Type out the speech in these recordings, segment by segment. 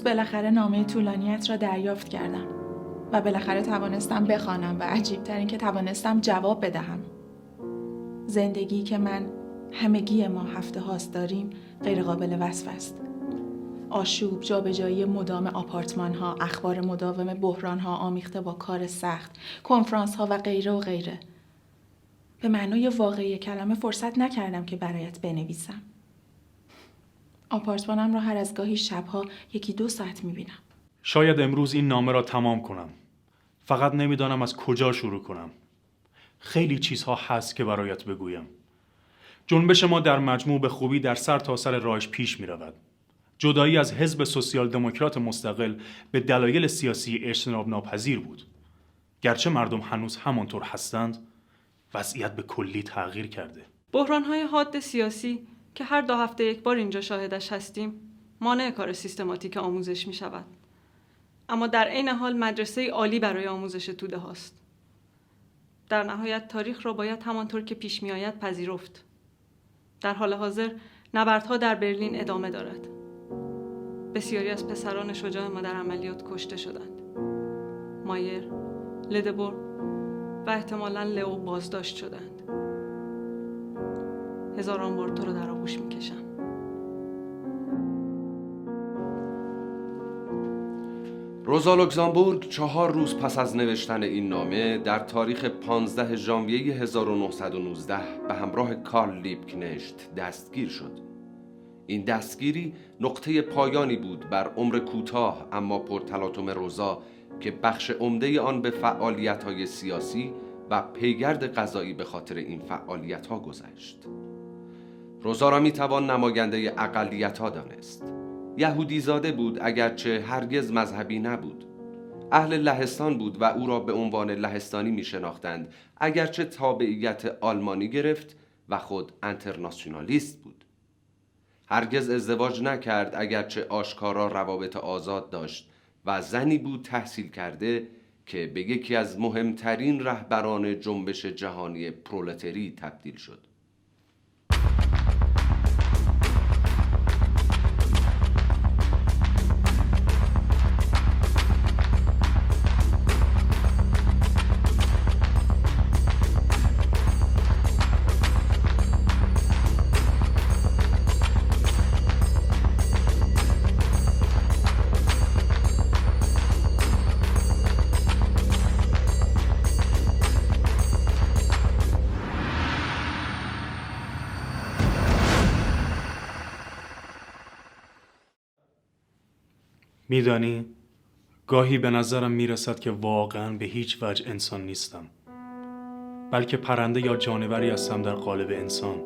امروز بالاخره نامه طولانیت را دریافت کردم و بالاخره توانستم بخوانم و عجیبتر این که توانستم جواب بدهم. زندگی که من همگی ما هفته هاست داریم غیر قابل وصف است. آشوب، جابجایی مدام آپارتمان ها، اخبار مداوم بحران ها آمیخته با کار سخت، کنفرانس ها و غیره و غیره. به معنای واقعی کلمه فرصت نکردم که برایت بنویسم. آپارتمانم را هر از گاهی شبها یکی دو ساعت می‌بینم شاید امروز این نامه را تمام کنم فقط نمی‌دانم از کجا شروع کنم خیلی چیزها هست که برایت بگویم جنبش ما در مجموع به خوبی در سر تا سر راهش پیش می رود. جدایی از حزب سوسیال دموکرات مستقل به دلایل سیاسی اجتناب ناپذیر بود. گرچه مردم هنوز همانطور هستند، وضعیت به کلی تغییر کرده. بحرانهای حاد سیاسی که هر دو هفته یک بار اینجا شاهدش هستیم مانع کار سیستماتیک آموزش می شود. اما در عین حال مدرسه عالی برای آموزش توده هاست. در نهایت تاریخ را باید همانطور که پیش می آید پذیرفت. در حال حاضر نبردها در برلین ادامه دارد. بسیاری از پسران شجاع ما در عملیات کشته شدند. مایر، لدبور و احتمالا لئو بازداشت شدند. هزاران بار تو رو در آغوش می‌کشم روزا لوکزامبورگ چهار روز پس از نوشتن این نامه در تاریخ 15 ژانویه 1919 به همراه کارل لیبکنشت دستگیر شد. این دستگیری نقطه پایانی بود بر عمر کوتاه اما پرتلاطم روزا که بخش عمده آن به فعالیت های سیاسی و پیگرد قضایی به خاطر این فعالیت ها گذشت. روزا را می توان نماینده اقلیت ها دانست. یهودی زاده بود اگرچه هرگز مذهبی نبود. اهل لهستان بود و او را به عنوان لهستانی می شناختند اگرچه تابعیت آلمانی گرفت و خود انترناسیونالیست بود. هرگز ازدواج نکرد اگرچه آشکارا روابط آزاد داشت و زنی بود تحصیل کرده که به یکی از مهمترین رهبران جنبش جهانی پرولتری تبدیل شد. میدانی؟ گاهی به نظرم می‌رسد که واقعا به هیچ وجه انسان نیستم. بلکه پرنده یا جانوری هستم در قالب انسان.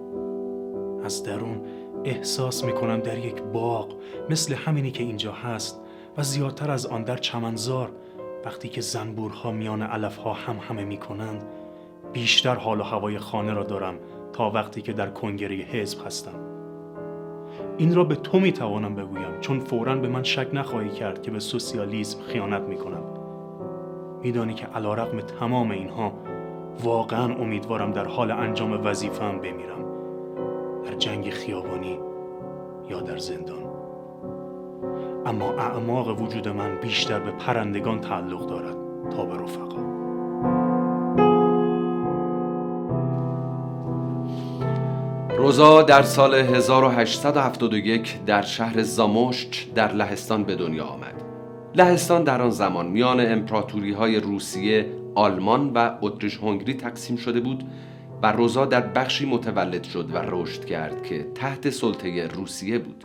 از درون احساس می‌کنم در یک باغ مثل همینی که اینجا هست و زیادتر از آن در چمنزار. وقتی که زنبورها میان علفها هم همه می‌کنند بیشتر حال و هوای خانه را دارم تا وقتی که در کنگره حزب هستم. این را به تو می‌توانم بگویم چون فورا به من شک نخواهی کرد که به سوسیالیسم خیانت می‌کنم. میدانی که علا رقم تمام اینها واقعا امیدوارم در حال انجام وظیفه‌ام بمیرم. در جنگ خیابانی یا در زندان. اما اعماق وجود من بیشتر به پرندگان تعلق دارد تا به رفقا. روزا در سال 1871 در شهر زاموشت در لهستان به دنیا آمد. لهستان در آن زمان میان امپراتوری های روسیه، آلمان و اتریش هنگری تقسیم شده بود و روزا در بخشی متولد شد و رشد کرد که تحت سلطه روسیه بود.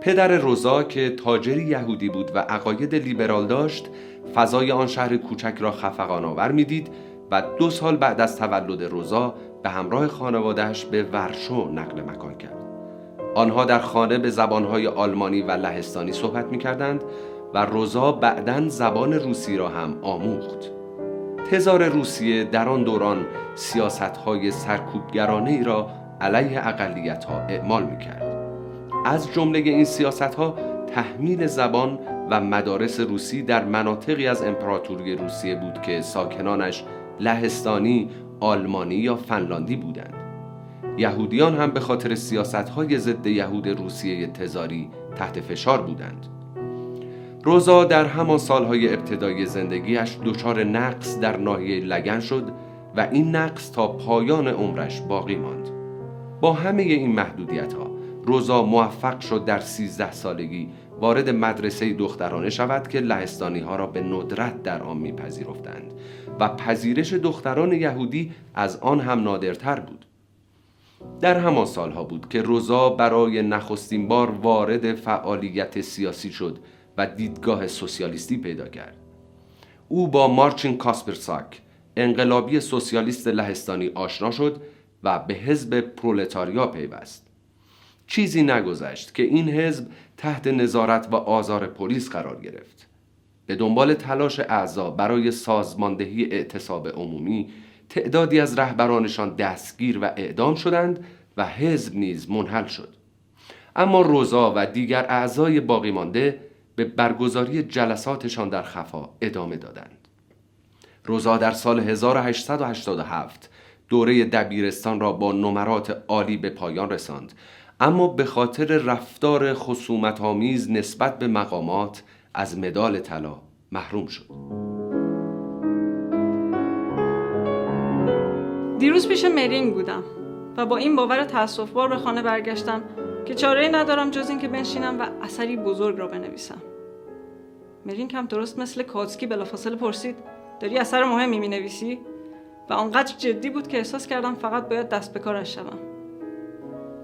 پدر روزا که تاجری یهودی بود و عقاید لیبرال داشت، فضای آن شهر کوچک را خفقان آور می‌دید و دو سال بعد از تولد روزا به همراه خانوادهش به ورشو نقل مکان کرد. آنها در خانه به زبانهای آلمانی و لهستانی صحبت می کردند و روزا بعدا زبان روسی را هم آموخت. تزار روسیه در آن دوران سیاستهای سرکوبگرانه ای را علیه اقلیت ها اعمال می کرد. از جمله این سیاست ها تحمیل زبان و مدارس روسی در مناطقی از امپراتوری روسیه بود که ساکنانش لهستانی، آلمانی یا فنلاندی بودند. یهودیان هم به خاطر سیاست های ضد یهود روسیه تزاری تحت فشار بودند. روزا در همان سالهای ابتدایی زندگیش دچار نقص در ناحیه لگن شد و این نقص تا پایان عمرش باقی ماند. با همه این محدودیت ها روزا موفق شد در 13 سالگی وارد مدرسه دخترانه شود که لهستانی ها را به ندرت در آن میپذیرفتند و پذیرش دختران یهودی از آن هم نادرتر بود. در همان سالها بود که روزا برای نخستین بار وارد فعالیت سیاسی شد و دیدگاه سوسیالیستی پیدا کرد. او با مارچین کاسپرساک انقلابی سوسیالیست لهستانی آشنا شد و به حزب پرولتاریا پیوست. چیزی نگذشت که این حزب تحت نظارت و آزار پلیس قرار گرفت. به دنبال تلاش اعضا برای سازماندهی اعتصاب عمومی تعدادی از رهبرانشان دستگیر و اعدام شدند و حزب نیز منحل شد. اما روزا و دیگر اعضای باقی مانده به برگزاری جلساتشان در خفا ادامه دادند. روزا در سال 1887 دوره دبیرستان را با نمرات عالی به پایان رساند. اما به خاطر رفتار خصومت آمیز نسبت به مقامات از مدال طلا محروم شد. دیروز پیش مرینگ بودم و با این باور بار به خانه برگشتم که چاره ندارم جز اینکه بنشینم و اثری بزرگ را بنویسم. مرینگ هم درست مثل کاتسکی بلافاصله پرسید داری اثر مهمی می نویسی؟ و آنقدر جدی بود که احساس کردم فقط باید دست به کارش شوم.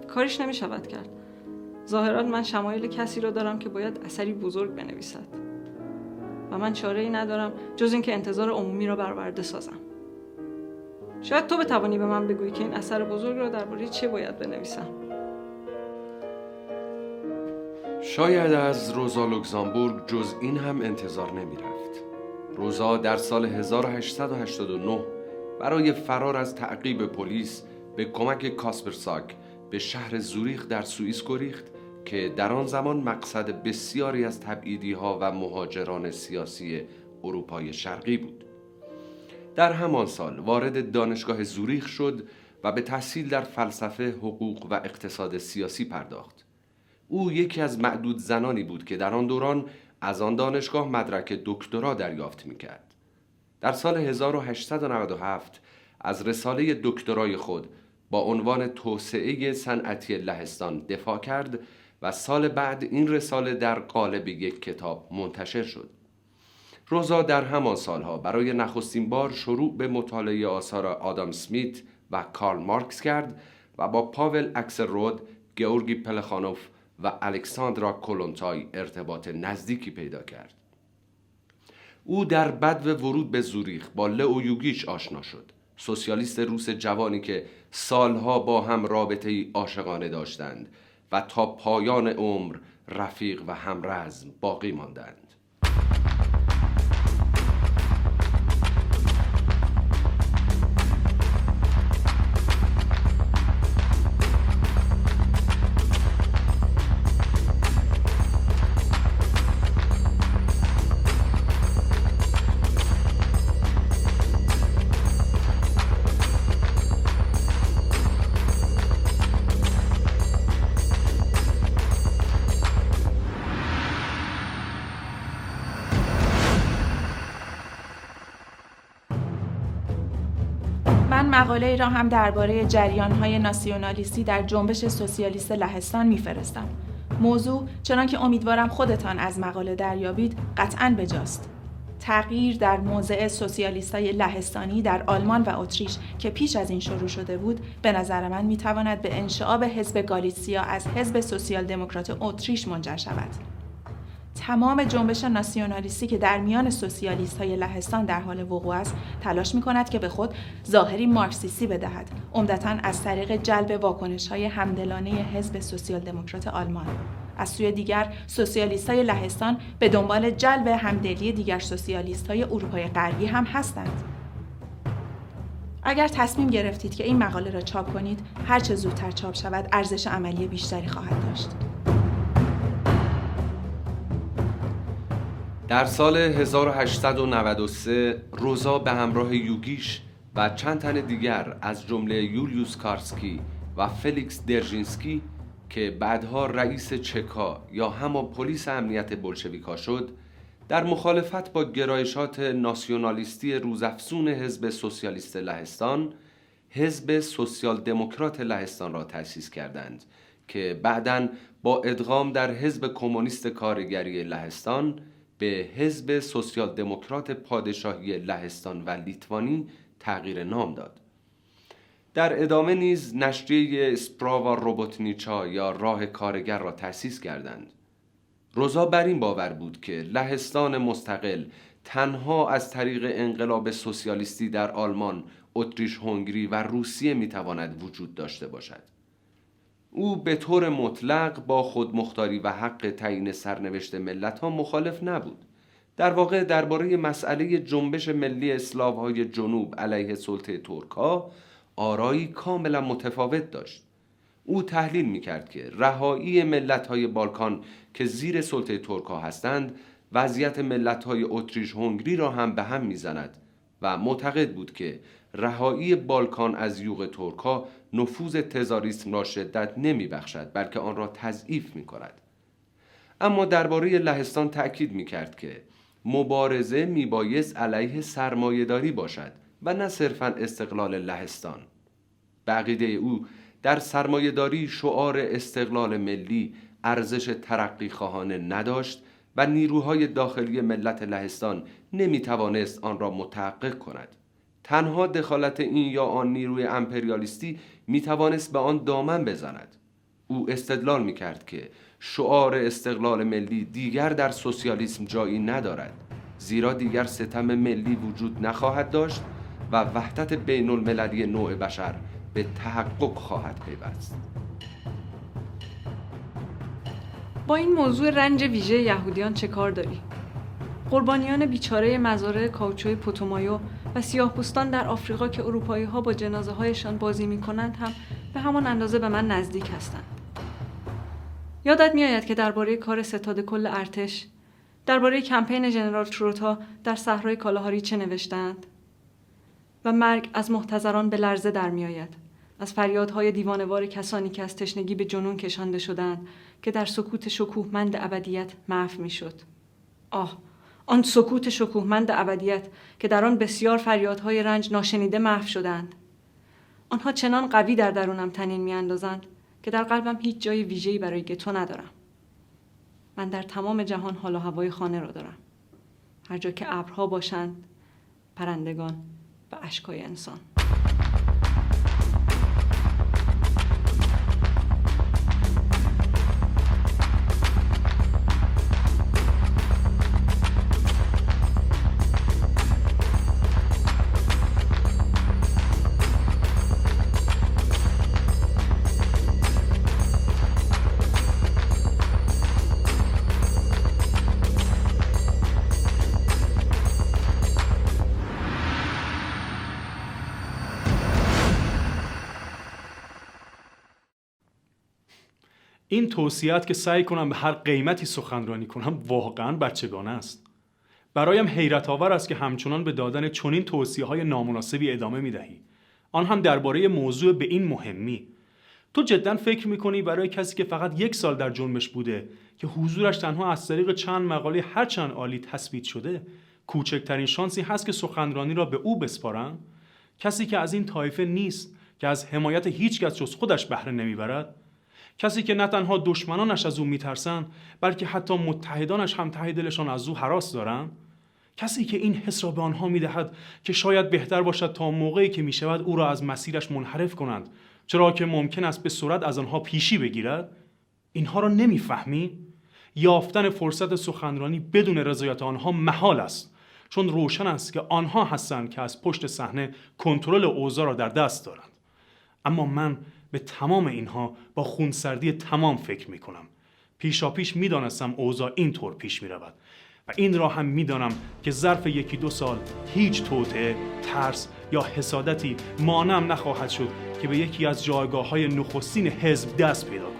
کارش نمی شود کرد. ظاهرا من شمایل کسی را دارم که باید اثری بزرگ بنویسد. و من چاره ای ندارم جز اینکه انتظار عمومی را برآورده سازم. شاید تو بتوانی به من بگویی که این اثر بزرگ را درباره چه باید بنویسم. شاید از روزا لوکزامبورگ جز این هم انتظار نمی رفت. روزا در سال 1889 برای فرار از تعقیب پلیس به کمک کاسپرساک به شهر زوریخ در سوئیس گریخت که در آن زمان مقصد بسیاری از تبعیدی ها و مهاجران سیاسی اروپای شرقی بود در همان سال وارد دانشگاه زوریخ شد و به تحصیل در فلسفه، حقوق و اقتصاد سیاسی پرداخت او یکی از معدود زنانی بود که در آن دوران از آن دانشگاه مدرک دکترا دریافت می کرد. در سال 1897 از رساله دکترای خود با عنوان توسعه صنعتی لهستان دفاع کرد و سال بعد این رساله در قالب یک کتاب منتشر شد. روزا در همان سالها برای نخستین بار شروع به مطالعه آثار آدام سمیت و کارل مارکس کرد و با پاول اکسل رود، گئورگی پلخانوف و الکساندرا کلونتای ارتباط نزدیکی پیدا کرد. او در بدو ورود به زوریخ با لئو یوگیچ آشنا شد. سوسیالیست روس جوانی که سالها با هم رابطه ای عاشقانه داشتند و تا پایان عمر رفیق و همرزم باقی ماندند. مقاله را هم درباره جریان های ناسیونالیستی در جنبش سوسیالیست لهستان میفرستم. موضوع چنانکه امیدوارم خودتان از مقاله دریابید قطعا بجاست. تغییر در موضع سوسیالیستای لهستانی در آلمان و اتریش که پیش از این شروع شده بود به نظر من می‌تواند به انشعاب حزب گالیسیا از حزب سوسیال دموکرات اتریش منجر شود. تمام جنبش ناسیونالیستی که در میان سوسیالیست های لهستان در حال وقوع است تلاش می کند که به خود ظاهری مارکسیستی بدهد. عمدتا از طریق جلب واکنش های همدلانه حزب سوسیال دموکرات آلمان. از سوی دیگر سوسیالیست های لهستان به دنبال جلب همدلی دیگر سوسیالیست های اروپای غربی هم هستند. اگر تصمیم گرفتید که این مقاله را چاپ کنید هرچه زودتر چاپ شود ارزش عملی بیشتری خواهد داشت. در سال 1893 روزا به همراه یوگیش و چند تن دیگر از جمله یولیوس کارسکی و فلیکس درژینسکی که بعدها رئیس چکا یا همان پلیس امنیت بلشویکا شد در مخالفت با گرایشات ناسیونالیستی روزافزون حزب سوسیالیست لهستان حزب سوسیال دموکرات لهستان را تأسیس کردند که بعدا با ادغام در حزب کمونیست کارگری لهستان به حزب سوسیال دموکرات پادشاهی لهستان و لیتوانی تغییر نام داد. در ادامه نیز نشریه اسپراوا روبوتنیچا یا راه کارگر را تأسیس کردند. روزا بر این باور بود که لهستان مستقل تنها از طریق انقلاب سوسیالیستی در آلمان، اتریش هنگری و روسیه می‌تواند وجود داشته باشد. او به طور مطلق با خودمختاری و حق تعیین سرنوشت ملت ها مخالف نبود. در واقع درباره مسئله جنبش ملی اسلاوهای جنوب علیه سلطه ترک ها آرایی کاملا متفاوت داشت. او تحلیل می کرد که رهایی ملت های بالکان که زیر سلطه ترک هستند وضعیت ملت های اتریش هنگری را هم به هم می‌زند و معتقد بود که رهایی بالکان از یوغ ترکا نفوذ تزاریسم را شدت نمی بخشد بلکه آن را تضعیف می کند. اما درباره لهستان تأکید می کرد که مبارزه می بایست علیه سرمایهداری باشد و نه صرفا استقلال لهستان. بقیده او در سرمایهداری شعار استقلال ملی ارزش ترقی خواهانه نداشت و نیروهای داخلی ملت لهستان نمی توانست آن را متحقق کند. تنها دخالت این یا آن نیروی امپریالیستی می توانست به آن دامن بزند. او استدلال می کرد که شعار استقلال ملی دیگر در سوسیالیسم جایی ندارد زیرا دیگر ستم ملی وجود نخواهد داشت و وحدت بین المللی نوع بشر به تحقق خواهد پیوست. با این موضوع رنج ویژه یهودیان چه کار داری؟ قربانیان بیچاره مزارع کاوچوی پوتومایو و سیاه پوستان در آفریقا که اروپایی ها با جنازه هایشان بازی می کنند هم به همان اندازه به من نزدیک هستند. یادت میآید که درباره کار ستاد کل ارتش درباره کمپین ژنرال تروتا در صحرای کالاهاری چه نوشتند و مرگ از محتضران به لرزه در میآید. از فریادهای دیوانوار کسانی که از تشنگی به جنون کشانده شدند که در سکوت شکوهمند ابدیت محو می‌شد. آه! آن سکوت شکوهمند ابدیت که در آن بسیار فریادهای رنج ناشنیده محو شدند. آنها چنان قوی در درونم تنین میاندازند که در قلبم هیچ جای ویژه‌ای برای گتو ندارم. من در تمام جهان حال و هوای خانه را دارم. هر جا که ابرها باشند پرندگان و اشکای انسان. این توصیت که سعی کنم به هر قیمتی سخنرانی کنم واقعا بچگانه است. برایم حیرت آور است که همچنان به دادن چنین توصیه های نامناسبی ادامه می دهی آن هم درباره موضوع به این مهمی. تو جدا فکر می‌کنی برای کسی که فقط یک سال در جنبش بوده که حضورش تنها از طریق چند مقاله هرچند عالی تثبیت شده کوچکترین شانسی هست که سخنرانی را به او بسپارم؟ کسی که از این طایفه نیست که از حمایت هیچ کس جز خودش بهره نمی‌برد؟ کسی که نه تنها دشمنانش از او میترسند بلکه حتی متحدانش هم ته دلشان از او حراس دارند کسی که این حس را به آنها می‌دهد که شاید بهتر باشد تا موقعی که می‌شود او را از مسیرش منحرف کنند چرا که ممکن است به صورت از آنها پیشی بگیرد؟ اینها را نمی‌فهمی؟ یافتن فرصت سخنرانی بدون رضایت آنها محال است چون روشن است که آنها هستند که از پشت صحنه کنترل اوضاع را در دست دارند. اما من به تمام اینها با خونسردی تمام فکر می کنم پیشا پیش می دانستم اوضاع اینطور پیش می رود و این را هم می دانم که ظرف یکی دو سال هیچ توطعه، ترس یا حسادتی مانم نخواهد شد که به یکی از جایگاه های نخستین حزب دست پیدا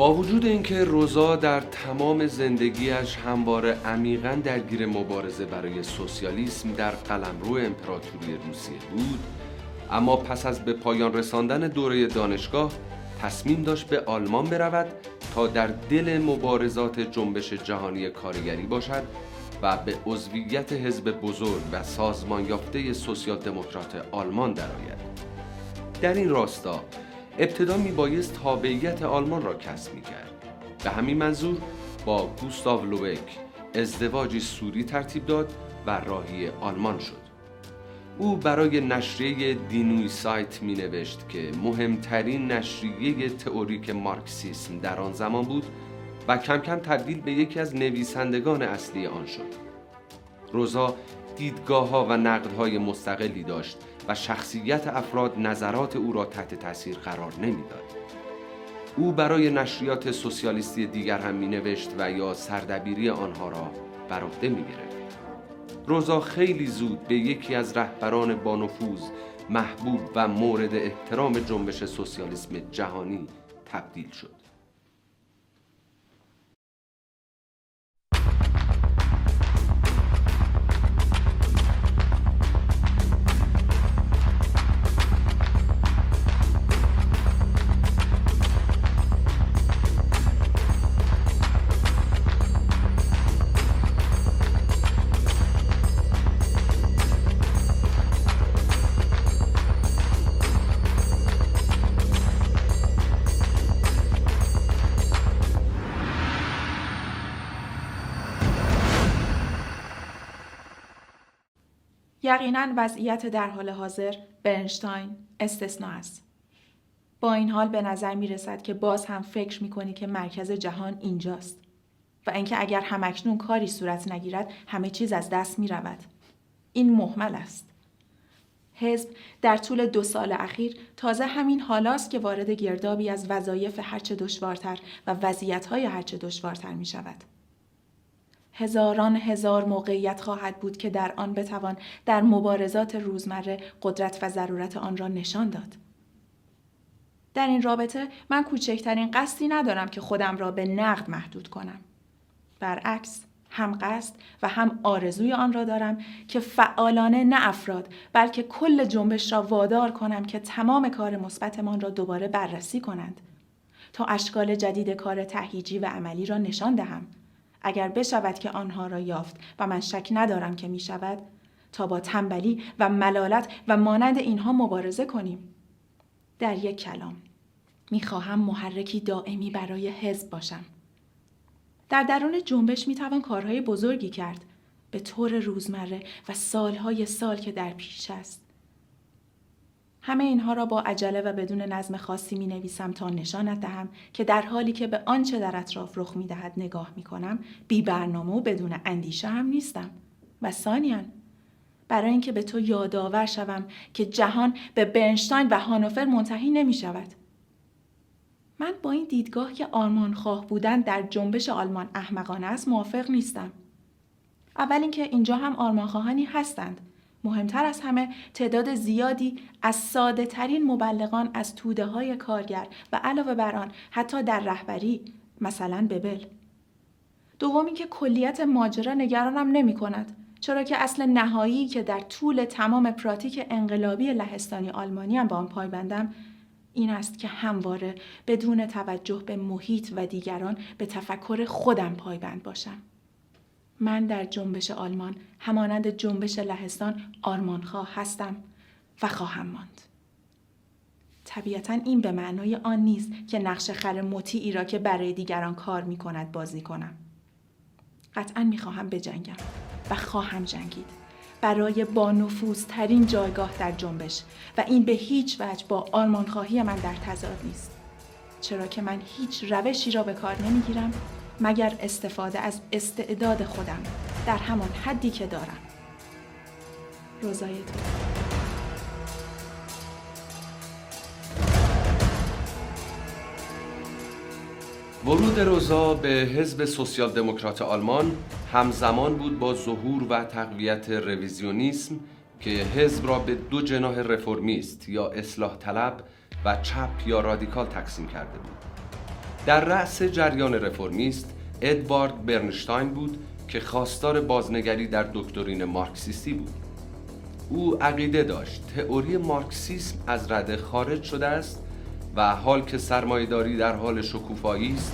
با وجود اینکه روزا در تمام زندگیش همواره عمیقا درگیر مبارزه برای سوسیالیسم در قلمرو امپراتوری روسیه بود اما پس از به پایان رساندن دوره دانشگاه تصمیم داشت به آلمان برود تا در دل مبارزات جنبش جهانی کارگری باشد و به عضویت حزب بزرگ و سازمان یافته سوسیال دموکرات آلمان درآید. در این راستا ابتدا می بایست تابعیت آلمان را کسب می کرد. به همین منظور با گوستاو لوبک ازدواجی سوری ترتیب داد و راهی آلمان شد. او برای نشریه دینوی سایت می نوشت که مهمترین نشریه تئوریک مارکسیسم در آن زمان بود و کم کم تبدیل به یکی از نویسندگان اصلی آن شد. روزا دیدگاه ها و نقد های مستقلی داشت و شخصیت افراد نظرات او را تحت تاثیر قرار نمی‌داد. او برای نشریات سوسیالیستی دیگر هم می نوشت و یا سردبیری آنها را بر عهده می گرفت. روزا خیلی زود به یکی از رهبران بانفوذ محبوب و مورد احترام جنبش سوسیالیسم جهانی تبدیل شد. یقینا وضعیت در حال حاضر برنشتاین استثنا است. با این حال به نظر می رسد که باز هم فکر می کنی که مرکز جهان اینجاست و اینکه اگر همکنون کاری صورت نگیرد همه چیز از دست می رود. این محمل است. حزب در طول دو سال اخیر تازه همین حالاست که وارد گردابی از وظایف هرچه دشوارتر و وضعیتهای هرچه دشوارتر می شود. هزاران هزار موقعیت خواهد بود که در آن بتوان در مبارزات روزمره قدرت و ضرورت آن را نشان داد. در این رابطه من کوچکترین قصدی ندارم که خودم را به نقد محدود کنم. برعکس هم قصد و هم آرزوی آن را دارم که فعالانه نه افراد بلکه کل جنبش را وادار کنم که تمام کار مثبتمان را دوباره بررسی کنند تا اشکال جدید کار تهییجی و عملی را نشان دهم اگر بشود که آنها را یافت و من شک ندارم که می شود تا با تنبلی و ملالت و مانند اینها مبارزه کنیم. در یک کلام می خواهم محرکی دائمی برای حزب باشم. در درون جنبش می توان کارهای بزرگی کرد به طور روزمره و سالهای سال که در پیش است. همه اینها را با عجله و بدون نظم خاصی می نویسم تا نشانت دهم که در حالی که به آنچه در اطراف رخ می دهد نگاه می کنم بی برنامه و بدون اندیشه هم نیستم. و ثانیان برای اینکه به تو یادآور شوم که جهان به برنشتاین و هانوفر منتهی نمی شود. من با این دیدگاه که آلمان خواه بودن در جنبش آلمان احمقانه است موافق نیستم. اول اینکه اینجا هم آلمان خواهانی هستند مهمتر از همه تعداد زیادی از ساده ترین مبلغان از توده های کارگر و علاوه بر آن حتی در رهبری مثلا ببل. دومی که کلیت ماجرا نگرانم نمی کند چرا که اصل نهایی که در طول تمام پراتیک انقلابی لهستانی آلمانی هم با آن پایبندم این است که همواره بدون توجه به محیط و دیگران به تفکر خودم پایبند باشم. من در جنبش آلمان همانند جنبش لهستان آرمانخواه هستم و خواهم ماند. طبیعتا این به معنای آن نیست که نقش خر مطیعی را که برای دیگران کار می کند بازی کنم. قطعا می خواهم بجنگم و خواهم جنگید برای با ترین جایگاه در جنبش و این به هیچ وجه با آرمانخواهی من در تضاد نیست. چرا که من هیچ روشی را به کار نمی‌گیرم مگر استفاده از استعداد خودم در همان حدی که دارم. روزای تو ورود روزا به حزب سوسیال دموکرات آلمان همزمان بود با ظهور و تقویت رویزیونیسم که حزب را به دو جناح رفرمیست یا اصلاح طلب و چپ یا رادیکال تقسیم کرده بود. در رأس جریان رفرمیست ادوارد برنشتاین بود که خواستار بازنگری در دکترین مارکسیستی بود. او عقیده داشت تئوری مارکسیسم از رده خارج شده است و حال که سرمایهداری در حال شکوفایی است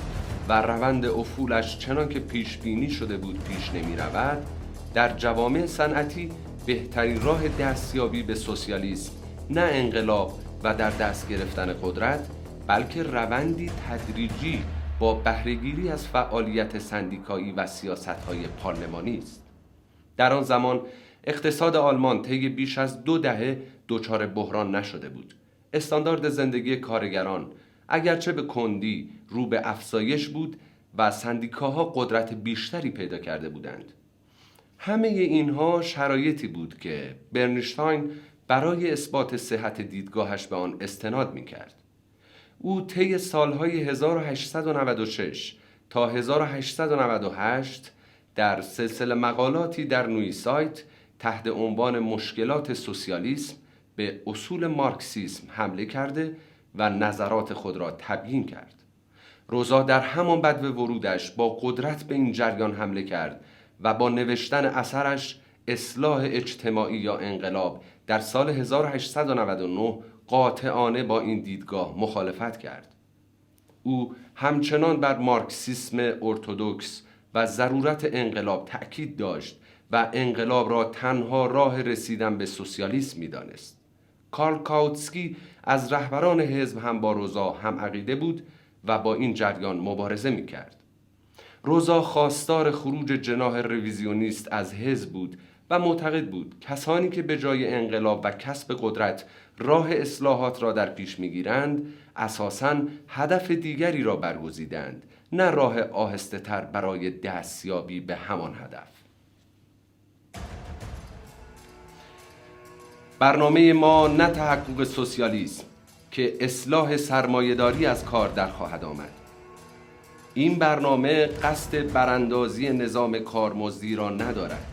و روند افولش چنان که پیش بینی شده بود پیش نمی رود در جوامع صنعتی بهترین راه دستیابی به سوسیالیسم نه انقلاب و در دست گرفتن قدرت بلکه روندی تدریجی با بهرهگیری از فعالیت سندیکایی و سیاستهای پارلمانی است. در آن زمان اقتصاد آلمان طی بیش از دو دهه دچار بحران نشده بود. استاندارد زندگی کارگران اگرچه به کندی رو به افزایش بود و سندیکاها قدرت بیشتری پیدا کرده بودند. همه اینها شرایطی بود که برنشتاین برای اثبات صحت دیدگاهش به آن استناد می کرد. او طی سالهای 1896 تا 1898 در سلسله مقالاتی در نوی سایت تحت عنوان مشکلات سوسیالیسم به اصول مارکسیسم حمله کرده و نظرات خود را تبیین کرد. روزا در همان بدو ورودش با قدرت به این جریان حمله کرد و با نوشتن اثرش اصلاح اجتماعی یا انقلاب در سال 1899 قاطعانه با این دیدگاه مخالفت کرد. او همچنان بر مارکسیسم ارتودکس و ضرورت انقلاب تأکید داشت و انقلاب را تنها راه رسیدن به سوسیالیسم می‌دانست. کارل کاوتسکی از رهبران حزب هم با روزا هم عقیده بود و با این جریان مبارزه می کرد. روزا خواستار خروج جناح رویزیونیست از حزب بود و معتقد بود کسانی که به جای انقلاب و کسب قدرت راه اصلاحات را در پیش می‌گیرند اساساً هدف دیگری را برگزیدند نه راه آهسته تر برای دستیابی به همان هدف. برنامه ما نه تحقق سوسیالیسم که اصلاح سرمایهداری از کار در خواهد آمد. این برنامه قصد براندازی نظام کارمزدی را ندارد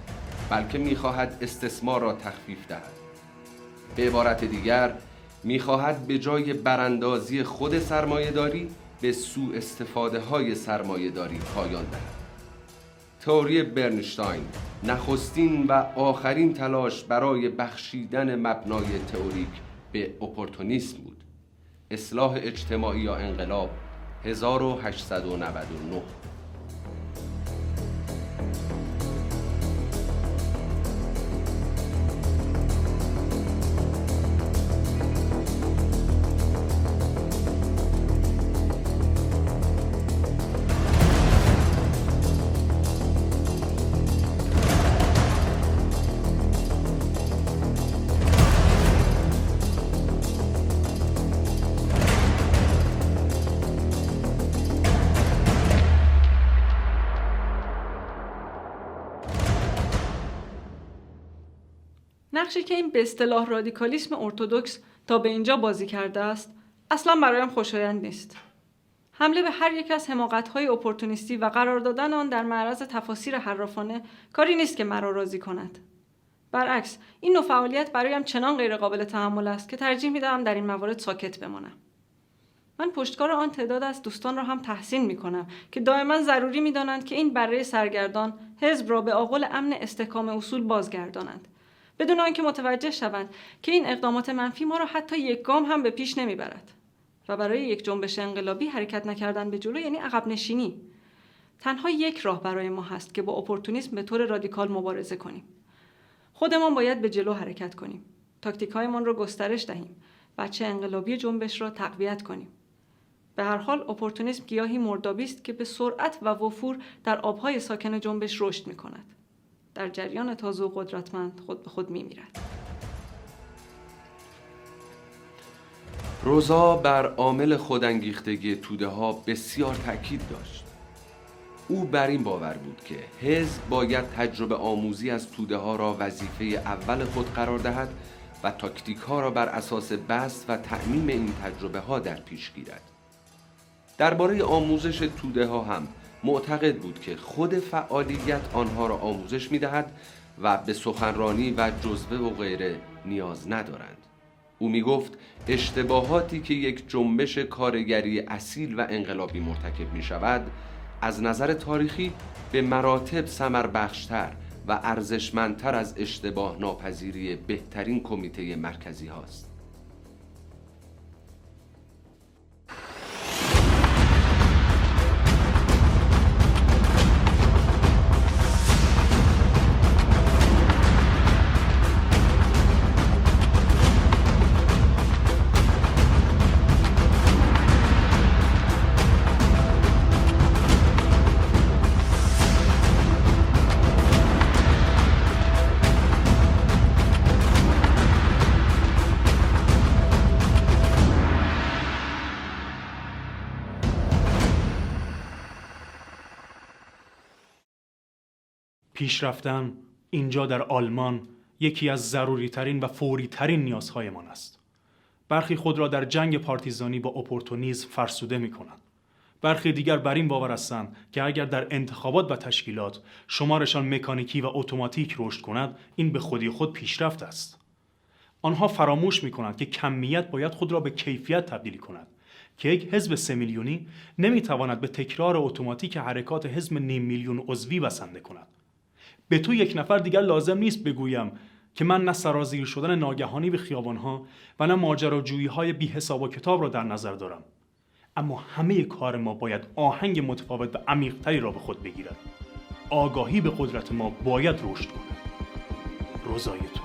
بلکه می‌خواهد استثمار را تخفیف دهد. به عبارت دیگر می‌خواهد به جای براندازی خود سرمایهداری به سوء استفاده های سرمایهداری پایان دهد. تئوری برنشتاین نخستین و آخرین تلاش برای بخشیدن مبنای تئوریک به اپورتونیسم بود. اصلاح اجتماعی یا انقلاب 1899 این به اصطلاح رادیکالیسم ارتودکس تا به اینجا بازی کرده است اصلا برایم خوشایند نیست. حمله به هر یک از حماقت‌های اپورتونیستی و قرار دادن آن در معرض تفاسیر حرافانه کاری نیست که مرا راضی کند. برعکس این نوع فعالیت برایم چنان غیرقابل تحمل است که ترجیح می‌دهم در این موارد ساکت بمانم. من پشتکار آن تعداد از دوستان را هم تحسین می کنم که دائما ضروری می دانند که این بره سرگردان حزب را به آقل امن استحکام اصول بازگردانند. بدون آنکه متوجه شوند که این اقدامات منفی ما را حتی یک گام هم به پیش نمی‌برد و برای یک جنبش انقلابی حرکت نکردن به جلو یعنی عقب نشینی. تنها یک راه برای ما هست که با اپورتونیسم به طور رادیکال مبارزه کنیم. خودمان باید به جلو حرکت کنیم. تاکتیک هایمان را گسترش دهیم. بچه انقلابی جنبش را تقویت کنیم. به هر حال اپورتونیسم گیاهی مردابی است که به سرعت و وفور در آبهای ساکن جنبش رشد می کند. در جریان تازه و قدرتمند خود به خود می میرد. روزا بر عامل خودانگیختگی توده ها بسیار تاکید داشت. او بر این باور بود که حزب باید تجربه آموزی از توده ها را وظیفه اول خود قرار دهد و تاکتیک ها را بر اساس بست و تعمیم این تجربه ها در پیش گیرد. درباره آموزش توده ها هم معتقد بود که خود فعالیت آنها را آموزش می دهد و به سخنرانی و جزوه و غیره نیاز ندارند. او می گفت اشتباهاتی که یک جنبش کارگری اصیل و انقلابی مرتکب می شود از نظر تاریخی به مراتب سمر بخشتر و ارزشمندتر از اشتباه ناپذیری بهترین کمیته مرکزی هاست. پیشرفتن اینجا در آلمان یکی از ضروری ترین و فوری ترین نیازهایمان است. برخی خود را در جنگ پارتیزانی با اپورتونیزم فرسوده می کنند. برخی دیگر بر این باور هستند که اگر در انتخابات و تشکیلات شمارشان مکانیکی و اتوماتیک رشد کند این به خودی خود پیشرفت است آنها فراموش می کنند که کمیت باید خود را به کیفیت تبدیل کند که یک حزب سه میلیونی نمی تواند به تکرار اتوماتیک حرکات حزب نیم میلیون عضوی بسنده کند به تو یک نفر دیگر لازم نیست بگویم که من نه سرازیر شدن ناگهانی به خیابانها و نه ماجراجویی های بی حساب و کتاب را در نظر دارم. اما همه کار ما باید آهنگ متفاوت و عمیقتری را به خود بگیرد. آگاهی به قدرت ما باید رشد کند. روزای تو.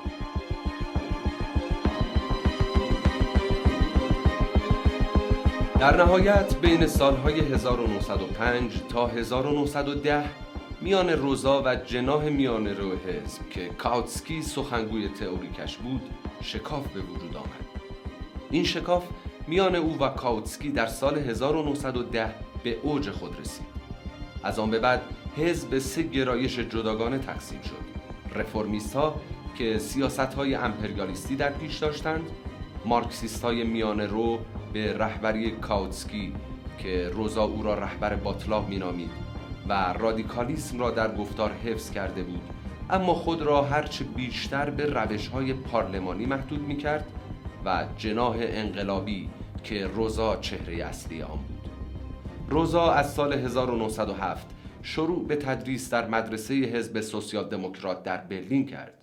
در نهایت بین سالهای 1905 تا 1910 میان روزا و جناه میان رو حزب که کاوتسکی سخنگوی تئوریکش بود شکاف به وجود آمد. این شکاف میان او و کاوتسکی در سال 1910 به اوج خود رسید. از آن به بعد حزب به سه گرایش جداگانه تقسیم شد. رفرمیست ها که سیاست های امپریالیستی در پیش داشتند مارکسیست های میان رو به رهبری کاوتسکی که روزا او را رهبر باطلاق مینامید و رادیکالیسم را در گفتار حفظ کرده بود. اما خود را هرچه بیشتر به روش های پارلمانی محدود می کرد و جناه انقلابی که روزا چهره اصلی آن بود. روزا از سال 1907 شروع به تدریس در مدرسه حزب سوسیال دموکرات در برلین کرد.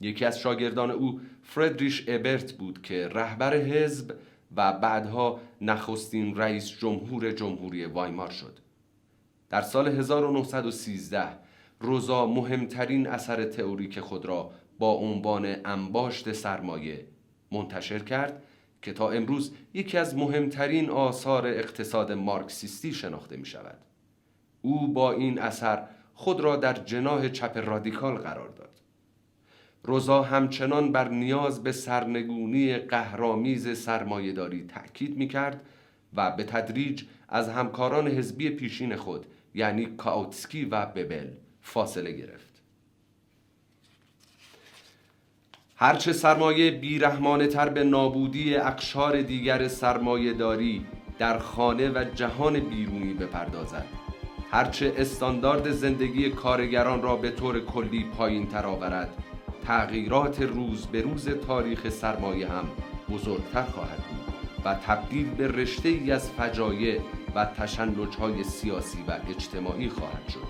یکی از شاگردان او فردریش ابرت بود که رهبر حزب و بعدها نخستین رئیس جمهور جمهوری وایمار شد. در سال 1913 روزا مهمترین اثر تئوریک خود را با عنوان انباشت سرمایه منتشر کرد که تا امروز یکی از مهمترین آثار اقتصاد مارکسیستی شناخته می شود. او با این اثر خود را در جناه چپ رادیکال قرار داد. روزا همچنان بر نیاز به سرنگونی قهرامیز سرمایهداری تأکید می کرد و به تدریج از همکاران حزبی پیشین خود یعنی کاوتسکی و ببل فاصله گرفت. هرچه سرمایه بیرحمانه تر به نابودی اقشار دیگر سرمایه داری در خانه و جهان بیرونی بپردازد هرچه استاندارد زندگی کارگران را به طور کلی پایین تر آورد تغییرات روز به روز تاریخ سرمایه هم بزرگتر خواهد بود و تبدیل به رشته ای از فجایع و تشنج های سیاسی و اجتماعی خواهد شد.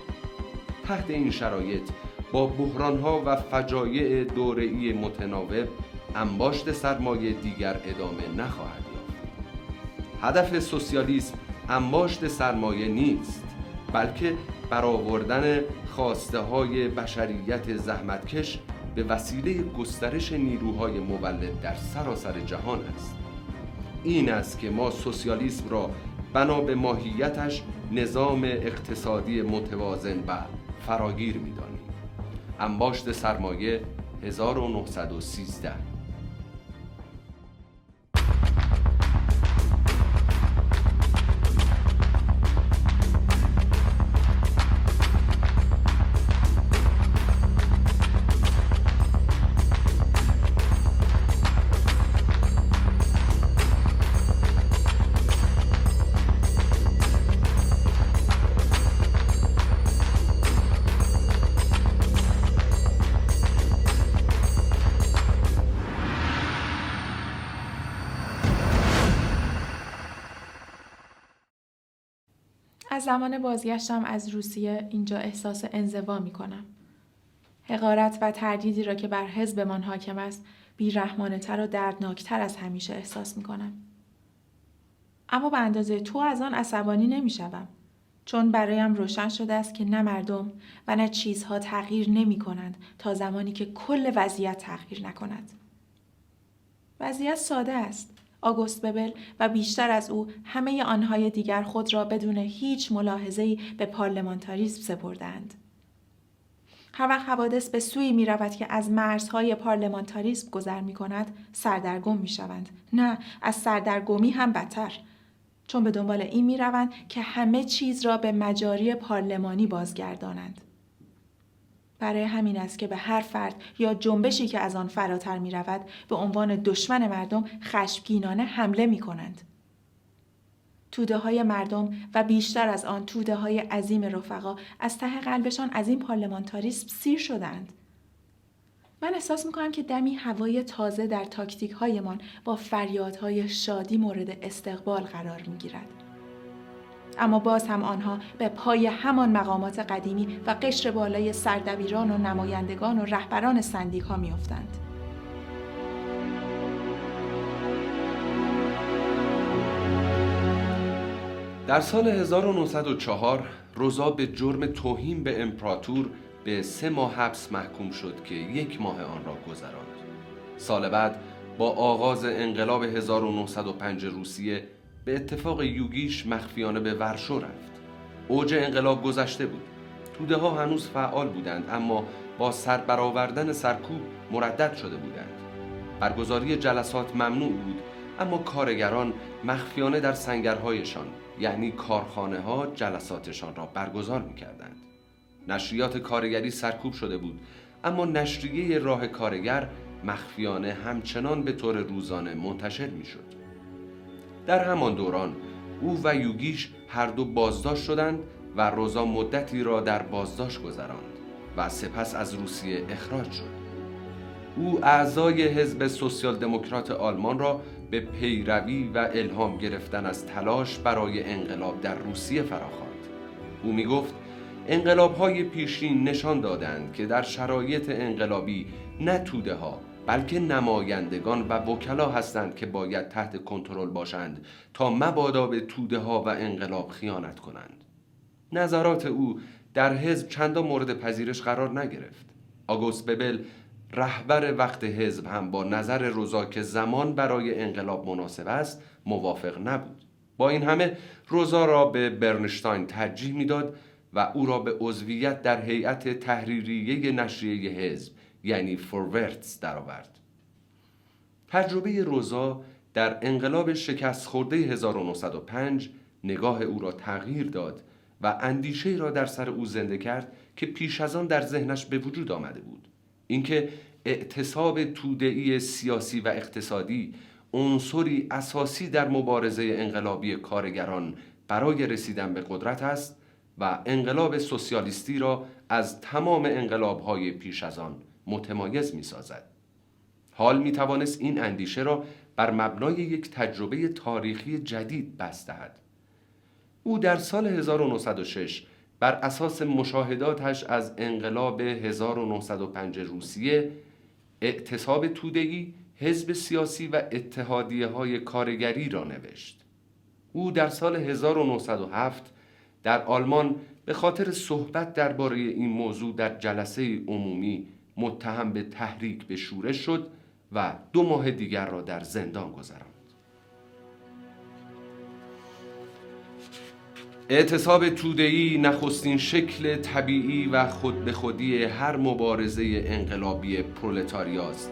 تحت این شرایط با بحران ها و فجایع دوره‌ای متناوب انباشت سرمایه دیگر ادامه نخواهد یافت. هدف سوسیالیسم انباشت سرمایه نیست بلکه برآوردن خواسته های بشریت زحمتکش به وسیله گسترش نیروهای مولد در سراسر جهان است. این است که ما سوسیالیسم را بنا به ماهیتش نظام اقتصادی متوازن و فراگیر می‌دانیم. انباشت سرمایه 1913 زمان بازگشتم از روسیه اینجا احساس انزوا می کنم. حقارت و تردیدی را که بر حزبمان حاکم است بیرحمانه تر و دردناکتر از همیشه احساس می کنم. اما به اندازه تو از آن عصبانی نمی شدم. چون برایم روشن شده است که نه مردم و نه چیزها تغییر نمی کنند تا زمانی که کل وضعیت تغییر نکند. وضعیت ساده است. آگوست ببل و بیشتر از او همه آنهای دیگر خود را بدون هیچ ملاحظه‌ای به پارلمانتاریسم سپردند. هر وقت حوادث به سوی می رود که از مرزهای پارلمانتاریسم گذر می کند سردرگم می شوند. نه از سردرگمی هم بدتر چون به دنبال این می روند که همه چیز را به مجاری پارلمانی بازگردانند. برای همین است که به هر فرد یا جنبشی که از آن فراتر می رود به عنوان دشمن مردم خشمگینانه حمله می کنند. توده های مردم و بیشتر از آن توده های عظیم رفقا از ته قلبشان از این پارلمانتاریسم سیر شدند. من احساس می‌کنم که دمی هوای تازه در تاکتیک هایمان با فریادهای شادی مورد استقبال قرار می گیرد. اما باز هم آنها به پای همان مقامات قدیمی و قشر بالای سردبیران و نمایندگان و رهبران سندیک ها میافتند. در سال 1904 روزا به جرم توهین به امپراتور به سه ماه حبس محکوم شد که یک ماه آن را گذراند. سال بعد با آغاز انقلاب 1905 روسیه به اتفاق یوگیش مخفیانه به ورشو رفت اوج انقلاب گذشته بود توده ها هنوز فعال بودند اما با سر برآوردن سرکوب مردد شده بودند برگزاری جلسات ممنوع بود اما کارگران مخفیانه در سنگرهایشان یعنی کارخانه ها جلساتشان را برگزار می کردند. نشریات کارگری سرکوب شده بود اما نشریه راه کارگر مخفیانه همچنان به طور روزانه منتشر می شد. در همان دوران او و یوگیش هر دو بازداشت شدند و روزا مدتی را در بازداشت گذراند و سپس از روسیه اخراج شد. او اعضای حزب سوسیال دموکرات آلمان را به پیروی و الهام گرفتن از تلاش برای انقلاب در روسیه فراخواند. او می گفت انقلاب های پیشین نشان دادند که در شرایط انقلابی نه توده ها بلکه نمایندگان و وکلا هستند که باید تحت کنترل باشند تا مبادا به توده ها و انقلاب خیانت کنند. نظرات او در حزب چندان مورد پذیرش قرار نگرفت. آگوست ببل رهبر وقت حزب هم با نظر روزا که زمان برای انقلاب مناسب است موافق نبود. با این همه روزا را به برنشتاین ترجیح می‌داد و او را به عضویت در هیئت تحریریه نشریه حزب یعنی فورورتس درآورد. تجربه روزا در انقلاب شکست خورده 1905 نگاه او را تغییر داد و اندیشه را در سر او زنده کرد که پیش از آن در ذهنش به وجود آمده بود اینکه اعتصاب توده‌ای سیاسی و اقتصادی عنصری اساسی در مبارزه انقلابی کارگران برای رسیدن به قدرت است و انقلاب سوسیالیستی را از تمام انقلابهای پیش از آن متمایز می سازد. حال می توانست این اندیشه را بر مبنای یک تجربه تاریخی جدید بست دهد. او در سال 1906 بر اساس مشاهداتش از انقلاب 1905 روسیه اعتصاب تودهی حزب سیاسی و اتحادیه های کارگری را نوشت. او در سال 1907 در آلمان به خاطر صحبت درباره این موضوع در جلسه عمومی متهم به تحریک به شورش شد و دو ماه دیگر را در زندان گذراند. اعتصاب تودهی نخستین شکل طبیعی و خود به خودی هر مبارزه انقلابی پرولتاریاست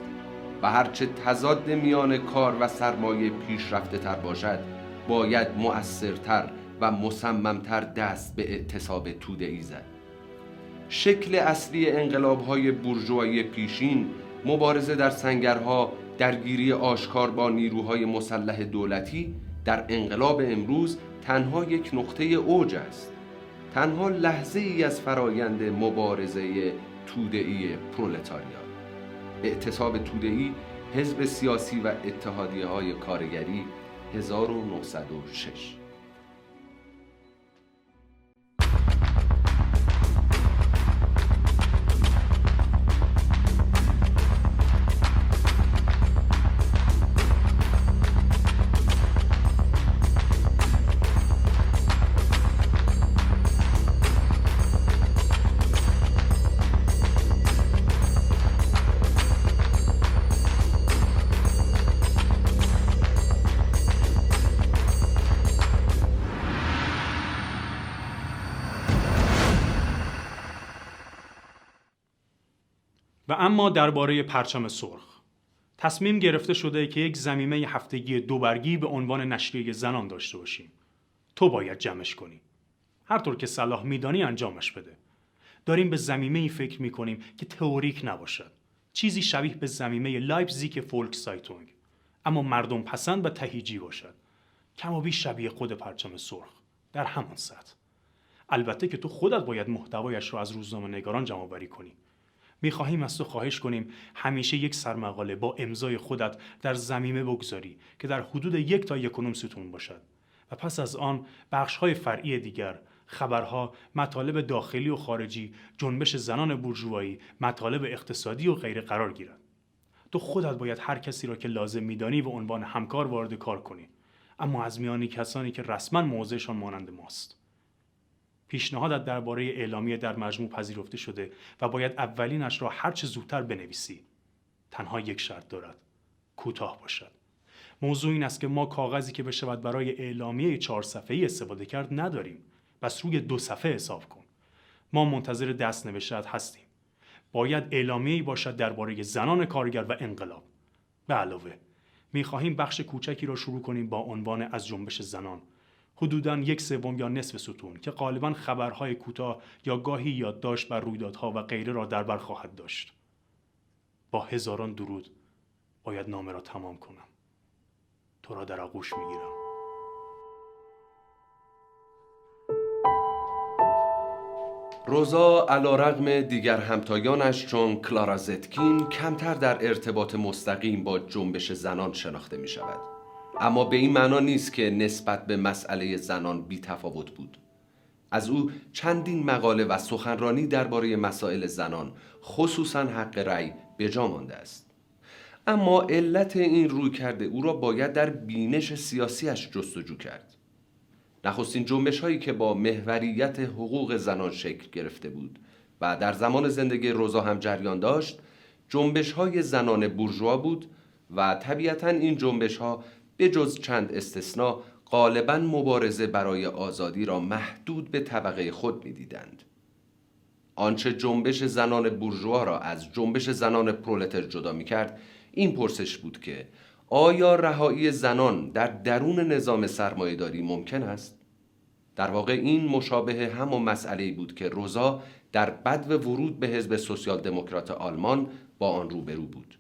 و هرچه تضاد میان کار و سرمایه پیشرفته تر باشد باید مؤثرتر و مصممتر دست به اعتصاب توده زد شکل اصلی انقلاب های برجوهایی پیشین مبارزه در سنگرها درگیری آشکار با نیروهای مسلح دولتی در انقلاب امروز تنها یک نقطه اوج است. تنها لحظه ای از فرایند مبارزه توده‌ای پرولتاریا. اعتصاب توده‌ای حزب سیاسی و اتحادیه های کارگری 1906 اما درباره پرچم سرخ. تصمیم گرفته شده که یک ضمیمه هفتگی دو برگی به عنوان نشریه زنان داشته باشیم. تو باید جمعش کنی. هر طور که صلاح میدانی انجامش بده. داریم به ضمیمه‌ای فکر می‌کنیم که تئوریک نباشد. چیزی شبیه به ضمیمه لایپزیگ فولک سایتونگ اما مردم پسند و تهیجی باشد. کم و بیش شبیه خود پرچم سرخ. در همان سطح. البته که تو خودت باید محتوایش رو از روزنامه نگاران جمع کنی. می‌خواهیم از تو خواهش کنیم همیشه یک سرمقاله با امضای خودت در زمینه بگذاری که در حدود یک تا یکونوم ستون باشد. و پس از آن بخش های فرعی دیگر خبرها، مطالب داخلی و خارجی، جنبش زنان بورژوایی، مطالب اقتصادی و غیره قرار گیرد. تو خودت باید هر کسی را که لازم میدانی به عنوان همکار وارد کار کنی. اما از میانی کسانی که رسما موضعشان مانند ماست. پیشنهادت درباره اعلامیه در مجموع پذیرفته شده و باید اولینش را هر چه زودتر بنویسی. تنها یک شرط دارد. کوتاه باشد. موضوع این است که ما کاغذی که بشود برای اعلامیه چهار صفحه‌ای استفاده کرد نداریم. پس روی دو صفحه حساب کن. ما منتظر دست نوشتت هستیم. باید اعلامیه‌ای باشد درباره زنان کارگر و انقلاب. به علاوه می‌خواهیم بخش کوچکی را شروع کنیم با عنوان از جنبش زنان. حدوداً یک سوم یا نصف ستون که غالبا خبرهای کوتاه یا گاهی یادداشت بر رویدادها و غیره را در بر خواهد داشت. با هزاران درود باید نامه را تمام کنم. تو را در آغوش می‌گیرم. روزا علا رغم دیگر همتایانش چون کلارا زتکین کمتر در ارتباط مستقیم با جنبش زنان شناخته می شود. اما به این معنا نیست که نسبت به مسئله زنان بی تفاوت بود. از او چندین مقاله و سخنرانی درباره مسائل زنان خصوصا حق رأی به جا مانده است. اما علت این روی کرده او را باید در بینش سیاسیش جستجو کرد. نخستین جنبش هایی که با محوریت حقوق زنان شکل گرفته بود و در زمان زندگی روزا هم جریان داشت جنبش های زنان بورژوا بود و طبیعتا این جنبش ها به جز چند استثنا غالبا مبارزه برای آزادی را محدود به طبقه خود می‌دیدند. آنچه جنبش زنان بورژوا را از جنبش زنان پرولتر جدا می کرد این پرسش بود که آیا رهایی زنان در درون نظام سرمایهداری ممکن است؟ در واقع این مشابه همون مسئله بود که روزا در بد ورود به حزب سوسیال دموکرات آلمان با آن روبرو بود.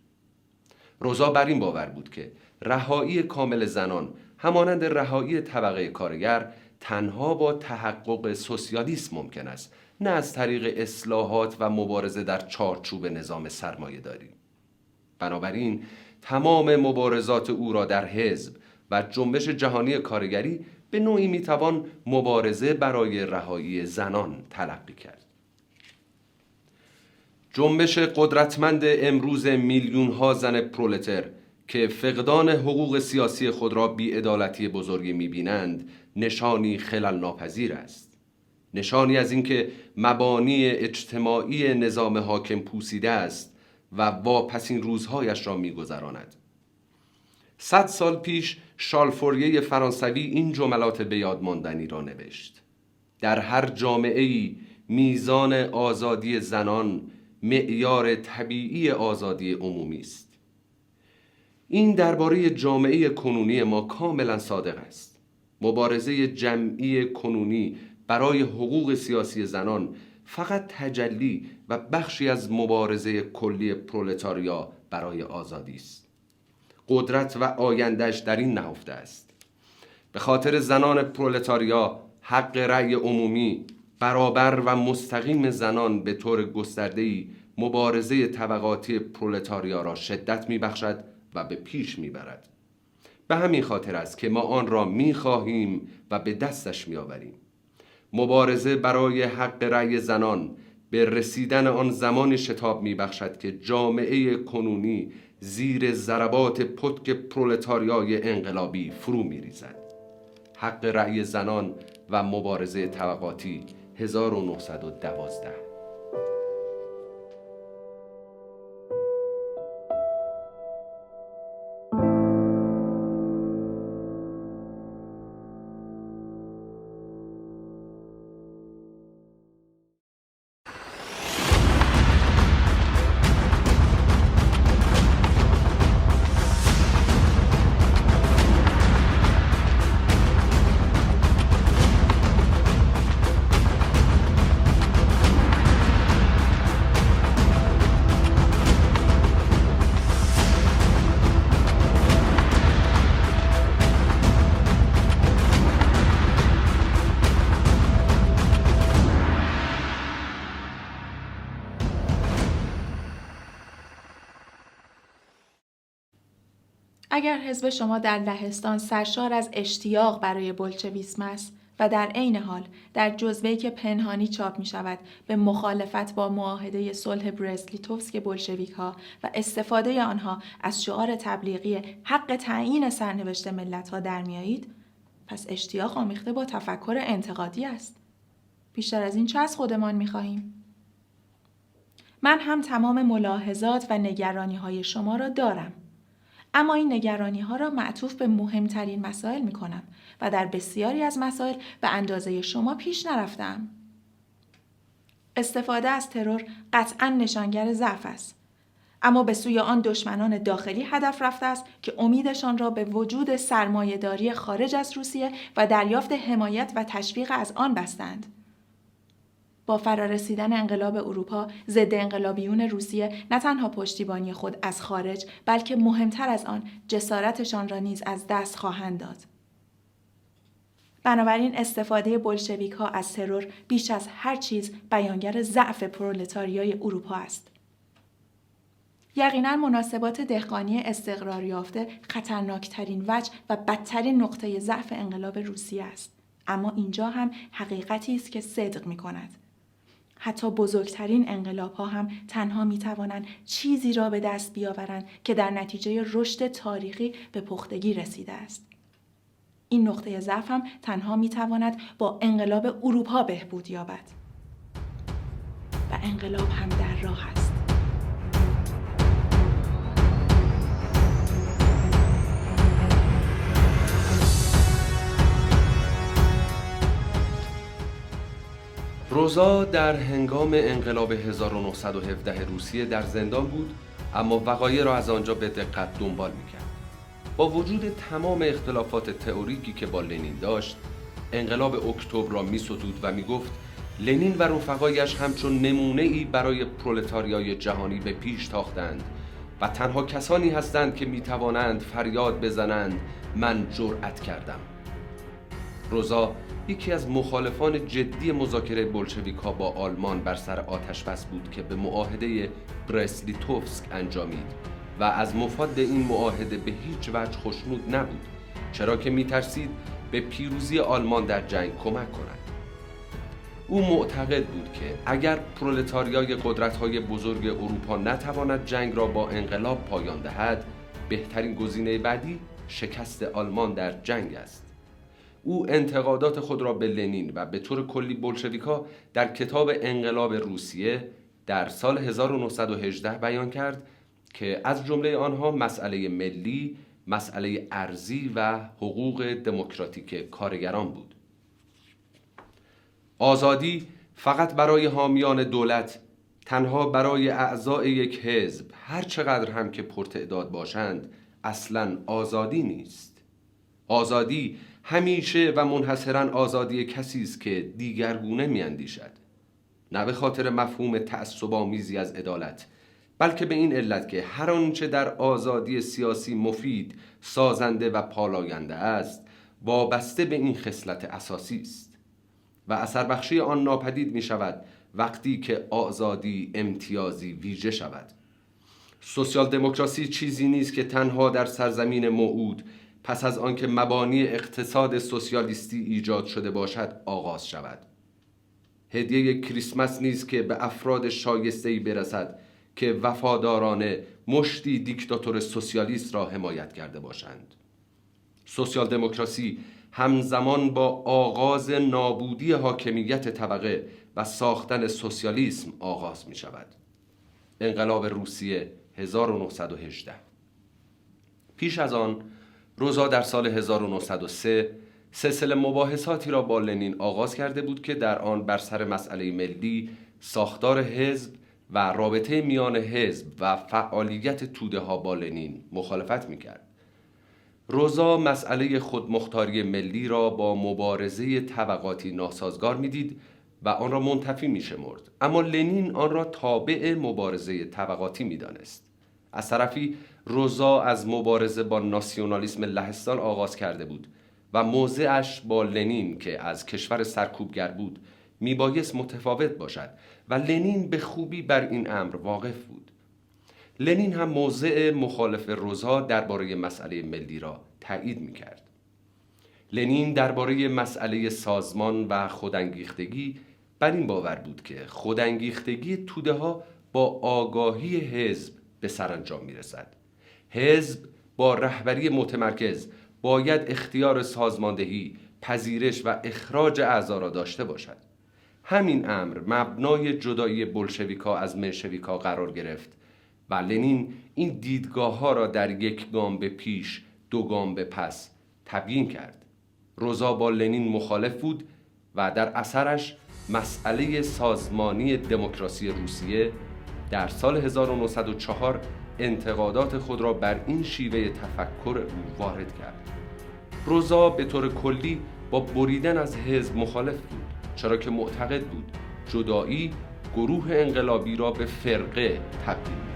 روزا بر این باور بود که رهایی کامل زنان همانند رهایی طبقه کارگر تنها با تحقق سوسیالیسم ممکن است نه از طریق اصلاحات و مبارزه در چارچوب نظام سرمایه داری. بنابراین تمام مبارزات او را در حزب و جنبش جهانی کارگری به نوعی می‌توان مبارزه برای رهایی زنان تلقی کرد. جنبش قدرتمند امروز میلیون ها زن پرولتر که فقدان حقوق سیاسی خود را بیعدالتی بزرگی می‌بینند نشانی خلل ناپذیر است. نشانی از اینکه مبانی اجتماعی نظام حاکم پوسیده است و واپسین روزهایش را میگذراند. صد سال پیش شالفوریه فرانسوی این جملات به یاد ماندنی را نوشت در هر جامعه ای میزان آزادی زنان معیار طبیعی آزادی عمومی است این درباره جامعه کنونی ما کاملا صادق است. مبارزه جمعی کنونی برای حقوق سیاسی زنان فقط تجلی و بخشی از مبارزه کلی پرولتاریا برای آزادی است. قدرت و آیندهش در این نهفته است. به خاطر زنان پرولتاریا حق رأی عمومی برابر و مستقیم زنان به طور گسترده‌ای مبارزه طبقاتی پرولتاریا را شدت میبخشد و به پیش می‌برد. به همین خاطر است که ما آن را می‌خواهیم و به دستش میآوریم. مبارزه برای حق رأی زنان به رسیدن آن زمان شتاب میبخشد که جامعه کنونی زیر ضربات پتک پرولتاریای انقلابی فرو میریزد. حق رأی زنان و مبارزه طبقاتی 1912 حزب شما در لهستان سرشار از اشتیاق برای بلچویسم است و در عین حال در جزوه‌ای که پنهانی چاپ می شود به مخالفت با معاهده صلح برزلیتوفسک بلشویک ها و استفاده آنها از شعار تبلیغی حق تعیین سرنوشت ملت ها در میایید پس اشتیاق آمیخته با تفکر انتقادی است بیشتر از این چه از خودمان می خواهیم؟ من هم تمام ملاحظات و نگرانی های شما را دارم اما این نگرانی ها را معطوف به مهمترین مسائل می کنم و در بسیاری از مسائل به اندازه شما پیش نرفتم. استفاده از ترور قطعا نشانگر ضعف است. اما به سوی آن دشمنان داخلی هدف رفته است که امیدشان را به وجود سرمایهداری خارج از روسیه و دریافت حمایت و تشویق از آن بستند. با فرارسیدن انقلاب اروپا ضد انقلابیون روسیه نه تنها پشتیبانی خود از خارج بلکه مهمتر از آن جسارتشان را نیز از دست خواهند داد. بنابراین استفاده بلشویک ها از ترور بیش از هر چیز بیانگر ضعف پرولتاریای اروپا است. یقینا مناسبات دهقانی استقرار یافته خطرناکترین وجه و بدترین نقطه ضعف انقلاب روسیه است. اما اینجا هم حقیقتی است که صدق می کند. حتی بزرگترین انقلاب ها هم تنها می توانند چیزی را به دست بیاورند که در نتیجه رشد تاریخی به پختگی رسیده است. این نقطه ضعف هم تنها می تواند با انقلاب اروپا بهبود یابد. و انقلاب هم در راه است. روزا در هنگام انقلاب 1917 روسیه در زندان بود اما وقایع را از آنجا به دقت دنبال می‌کرد. با وجود تمام اختلافات تئوریکی که با لنین داشت انقلاب اکتبر را میستود و می‌گفت لنین و رفقایش همچون نمونه ای برای پرولتاریای جهانی به پیش تاختند و تنها کسانی هستند که می‌توانند فریاد بزنند من جرأت کردم. روزا یکی از مخالفان جدی مذاکره بلشویکا با آلمان بر سر آتش بس بود که به معاهده برسلیتوفسک انجامید و از مفاد این معاهده به هیچ وجه خوشنود نبود چرا که میترسید به پیروزی آلمان در جنگ کمک کند. او معتقد بود که اگر پرولتاریای قدرت‌های بزرگ اروپا نتواند جنگ را با انقلاب پایان دهد بهترین گزینه بعدی شکست آلمان در جنگ است. او انتقادات خود را به لنین و به طور کلی بلشویکا در کتاب انقلاب روسیه در سال 1918 بیان کرد که از جمله آنها مسئله ملی، مسئله ارزی و حقوق دموکراتیک کارگران بود. آزادی فقط برای حامیان دولت تنها برای اعضای یک حزب هر چقدر هم که پرتعداد باشند اصلا آزادی نیست آزادی همیشه و منحصرا آزادی کسی است که دیگرگونه میاندیشد. نه به خاطر مفهوم تعصب‌آمیزی از عدالت بلکه به این علت که هر آنچه در آزادی سیاسی مفید سازنده و پالاینده است وابسته به این خصلت اساسی است. و اثر بخشی آن ناپدید می شود وقتی که آزادی امتیازی ویژه شود. سوسیال دموکراسی چیزی نیست که تنها در سرزمین موعود پس از آنکه مبانی اقتصاد سوسیالیستی ایجاد شده باشد آغاز شود. هدیه کریسمس نیست که به افراد شایسته ای برسد که وفادارانه مشتی دیکتاتور سوسیالیست را حمایت کرده باشند. سوسیال دموکراسی همزمان با آغاز نابودی حاکمیت طبقه و ساختن سوسیالیسم آغاز می شود انقلاب روسیه 1918 پیش از آن روزا در سال 1903 سلسله مباحثاتی را با لنین آغاز کرده بود که در آن بر سر مسئله ملی ساختار حزب و رابطه میان حزب و فعالیت توده ها با لنین مخالفت می کرد. روزا مسئله خودمختاری ملی را با مبارزه طبقاتی ناسازگار می‌دید و آن را منتفی می شمرد. اما لنین آن را تابع مبارزه طبقاتی می دانست. از طرفی روزا از مبارزه با ناسیونالیسم لهستان آغاز کرده بود و موضعش با لنین که از کشور سرکوبگر بود میبایست متفاوت باشد و لنین به خوبی بر این امر واقف بود. لنین هم موضع مخالف روزا درباره مسئله ملی را تایید می‌کرد. لنین درباره مسئله سازمان و خودانگیختگی بر این باور بود که خودانگیختگی توده ها با آگاهی حزب به سرانجام می‌رسد. حزب با رهبری متمرکز باید اختیار سازماندهی پذیرش و اخراج اعضا را داشته باشد. همین امر مبنای جدایی بلشویکا از منشویکا قرار گرفت و لنین این دیدگاه ها را در یک گام به پیش دو گام به پس تبیین کرد. روزا با لنین مخالف بود و در اثرش مسئله سازمانی دموکراسی روسیه در سال 1904 انتقادات خود را بر این شیوه تفکر او وارد کرد. روزا به طور کلی با بریدن از حزب مخالف بود چرا که معتقد بود جدایی گروه انقلابی را به فرقه تبدیل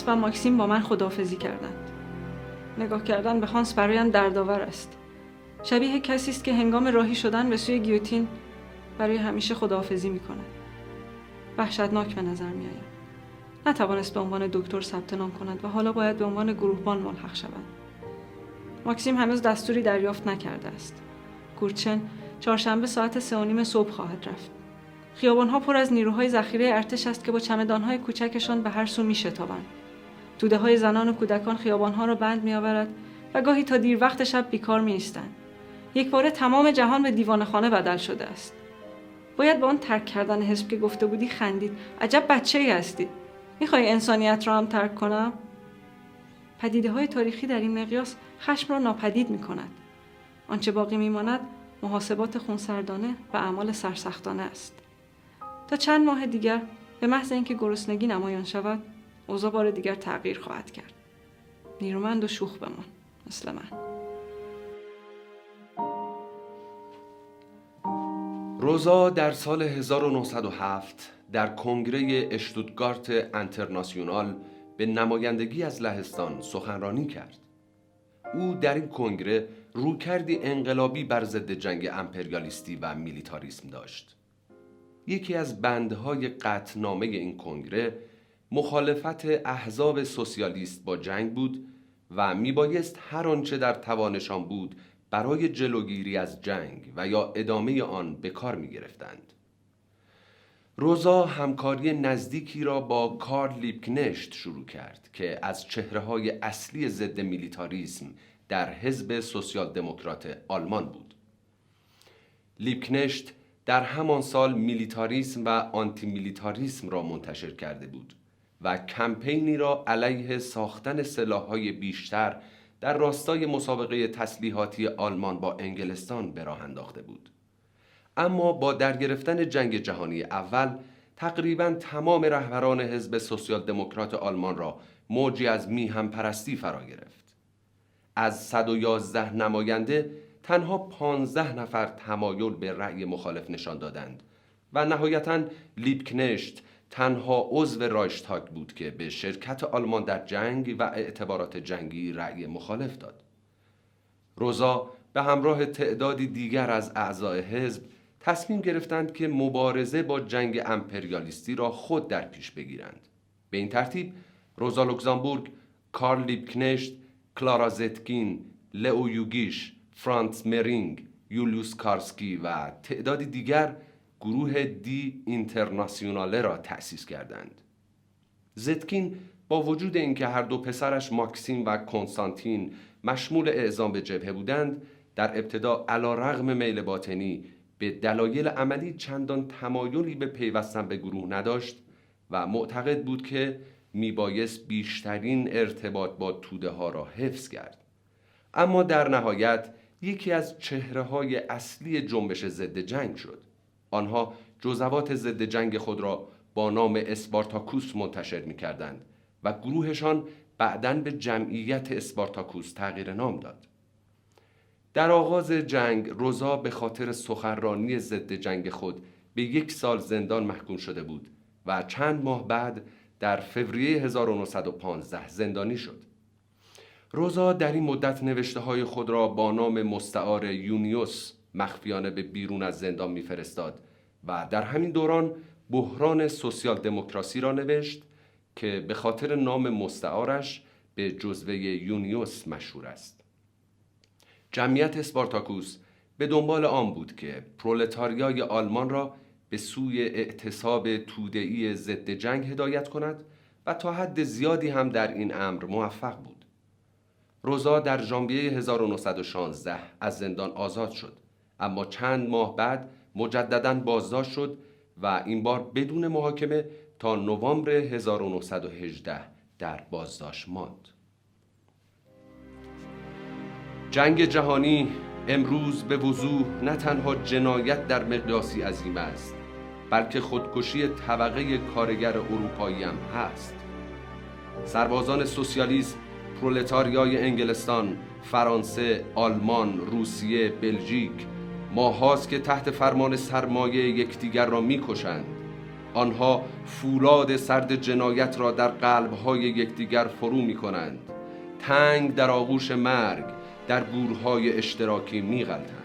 هانس و ماکسیم با من خداحافظی کردند. نگاه کردن به هانس برایم دردآور است. شبیه کسی است که هنگام راهی شدن به سوی گیوتین برای همیشه خداحافظی می کند. وحشتناک به نظر می آید. نتوانست به عنوان دکتر ثبت نام کند و حالا باید به عنوان گروهبان ملحق شود. ماکسیم هنوز دستوری دریافت نکرده است. گورچن چهارشنبه ساعت سه و نیم صبح خواهد رفت. خیابانها پر از نیروهای ذخیره ارتش است که با چمدانهای کوچکشان به هر سو میشتابند توده های زنان و کودکان خیابانها را بند میآورد و گاهی تا دیر وقت شب بیکار می ایستند. یک باره تمام جهان به دیوان خانه بدل شده است. باید با آن ترک کردن حزب که گفته بودی خندید. عجب بچه ای هستی. می‌خوای انسانیت را هم ترک کنم؟ پدیده های تاریخی در این مقیاس خشم را ناپدید می کند. آنچه باقی میماند محاسبات خونسردانه و اعمال سرسختانه است. تا چند ماه دیگر به محض اینکه گرسنگی نمایان شود اوضاع بار دیگر تغییر خواهد کرد نیرومند و شوخ بمان مثل من روزا در سال 1907 در کنگره اشتودگارت انترناسیونال به نمایندگی از لهستان سخنرانی کرد. او در این کنگره روکردی انقلابی بر ضد جنگ امپریالیستی و میلیتاریسم داشت. یکی از بندهای قطنامه این کنگره مخالفت احزاب سوسیالیست با جنگ بود و میبایست هر آنچه در توانشان بود برای جلوگیری از جنگ و یا ادامه آن به کار می گرفتند. روزا همکاری نزدیکی را با کارل لیبکنشت شروع کرد که از چهره های اصلی ضد میلیتاریسم در حزب سوسیال دموکرات آلمان بود. لیبکنشت در همان سال میلیتاریسم و آنتی میلیتاریسم را منتشر کرده بود و کمپینی را علیه ساختن سلاحهای بیشتر در راستای مسابقه تسلیحاتی آلمان با انگلستان به راه انداخته بود. اما با درگرفتن جنگ جهانی اول تقریبا تمام رهبران حزب سوسیال دموکرات آلمان را موجی از میهم پرستی فرا گرفت. از 111 نماینده تنها 15 نفر تمایل به رأی مخالف نشان دادند و نهایتا لیبکنشت تنها عضو رایشتاگ بود که به شرکت آلمان در جنگ و اعتبارات جنگی رأی مخالف داد. روزا به همراه تعدادی دیگر از اعضای حزب تصمیم گرفتند که مبارزه با جنگ امپریالیستی را خود در پیش بگیرند. به این ترتیب روزا لوکزامبورگ، کارل لیبکنشت، کلارا زتکین، لئو یوگیش، فرانس مرینگ، یولیوس کارسکی و تعدادی دیگر گروه دی اینترناسیوناله را تأسیس کردند. زتکین با وجود اینکه هر دو پسرش ماکسیم و کنستانتین مشمول اعزام به جبهه بودند در ابتدا علا رغم میل باطنی به دلایل عملی چندان تمایلی به پیوستن به گروه نداشت و معتقد بود که میبایست بیشترین ارتباط با توده ها را حفظ کرد اما در نهایت یکی از چهره های اصلی جنبش ضد جنگ شد آنها جزوات ضد جنگ خود را با نام اسپارتاکوس منتشر می کردند و گروهشان بعدا به جمعیت اسپارتاکوس تغییر نام داد در آغاز جنگ روزا به خاطر سخنرانی ضد جنگ خود به یک سال زندان محکوم شده بود و چند ماه بعد در فوریه 1915 زندانی شد. روزا در این مدت نوشته های خود را با نام مستعار یونیوس مخفیانه به بیرون از زندان میفرستاد و در همین دوران بحران سوسیال دموکراسی را نوشت که به خاطر نام مستعارش به جزوه یونیوس مشهور است. جمعیت اسپارتاکوس به دنبال آن بود که پرولتاریای آلمان را به سوی اعتصاب توده‌ای ضد جنگ هدایت کند و تا حد زیادی هم در این امر موفق بود. روزا در ژانویه 1916 از زندان آزاد شد اما چند ماه بعد مجددا بازداشت شد و این بار بدون محاکمه تا نوامبر 1918 در بازداشت ماند. جنگ جهانی امروز به وضوح نه تنها جنایت در مقیاسی عظیم است بلکه خودکشی طبقه کارگر اروپایی هم هست سربازان سوسیالیسم پرولتاریای انگلستان فرانسه آلمان روسیه بلژیک ماهاست که تحت فرمان سرمایه یکدیگر را می‌کشند. آنها فولاد سرد جنایت را در قلبهای یکدیگر فرو می‌کنند. تنگ در آغوش مرگ در گورهای اشتراکی میغلطند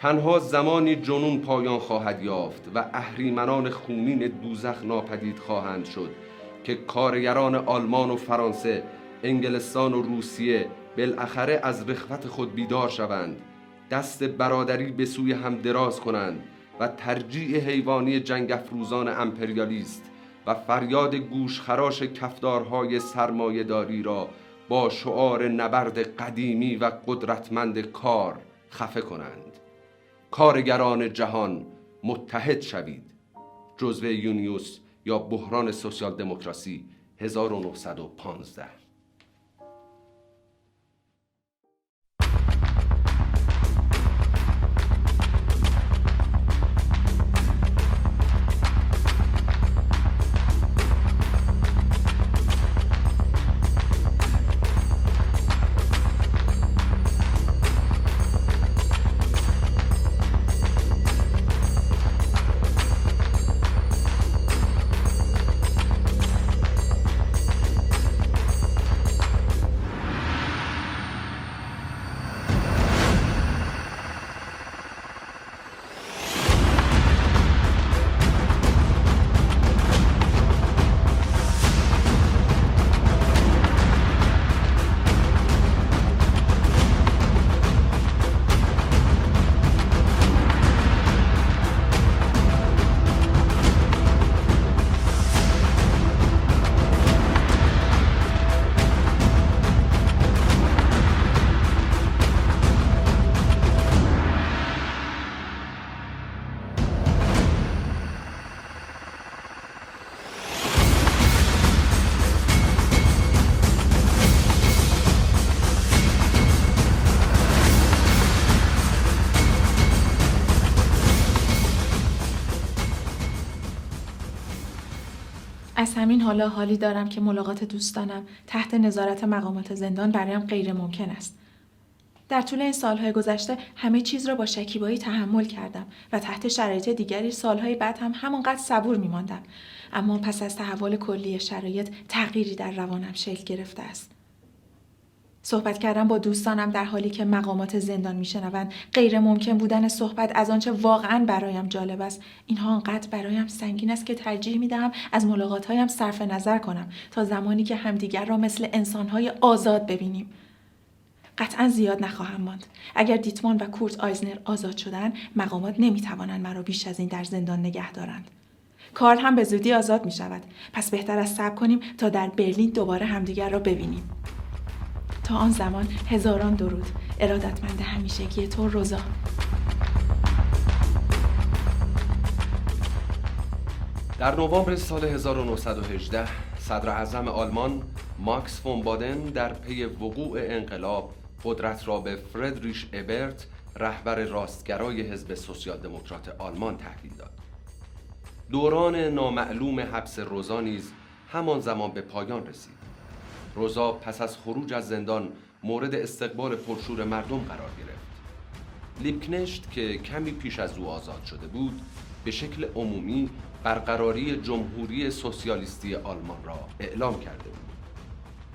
تنها زمانی جنون پایان خواهد یافت و اهریمنان خونین دوزخ ناپدید خواهند شد که کارگران آلمان و فرانسه انگلستان و روسیه بالاخره از رخوت خود بیدار شوند. دست برادری به سوی هم دراز کنند و ترجیع حیوانی جنگ افروزان امپریالیست و فریاد گوشخراش کفدارهای سرمایهداری را با شعار نبرد قدیمی و قدرتمند کار خفه کنند. کارگران جهان متحد شوید. جزوه یونیوس یا بحران سوسیال دموکراسی 1915 همین حالا حالی دارم که ملاقات دوستانم تحت نظارت مقامات زندان برایم غیر ممکن است. در طول این سالهای گذشته همه چیز را با شکیبایی تحمل کردم و تحت شرایط دیگری سالهای بعد هم همانقدر صبور میماندم اما پس از تحول کلی شرایط تغییری در روانم شکل گرفته است صحبت کردن با دوستانم در حالی که مقامات زندان میشنوند. غیر ممکن بودن صحبت از آنچه واقعا برایم جالب است. اینها آنقدر برایم سنگین است که ترجیح می دهم از ملاقاتهایم صرف نظر کنم تا زمانی که همدیگر را مثل انسانهای آزاد ببینیم. قطعا زیاد نخواهم ماند. اگر دیتمان و کورت آیزنر آزاد شدن مقامات نمی‌توانند مرا بیش از این در زندان نگه دارند. کارل هم به زودی آزاد می شود پس بهتر از صبر کنیم تا در برلین دوباره همدیگر را ببینیم. تا آن زمان هزاران درود ارادتمند همیشگی تو روزا در نوامبر سال 1918 صدر اعظم آلمان ماکس فون بادن در پی وقوع انقلاب قدرت را به فردریش ابرت رهبر راستگرای حزب سوسیال دموکرات آلمان تحویل داد. دوران نامعلوم حبس روزا نیز همان زمان به پایان رسید. روزا پس از خروج از زندان مورد استقبال پرشور مردم قرار گرفت. لیبکنشت که کمی پیش از او آزاد شده بود به شکل عمومی برقراری جمهوری سوسیالیستی آلمان را اعلام کرده بود.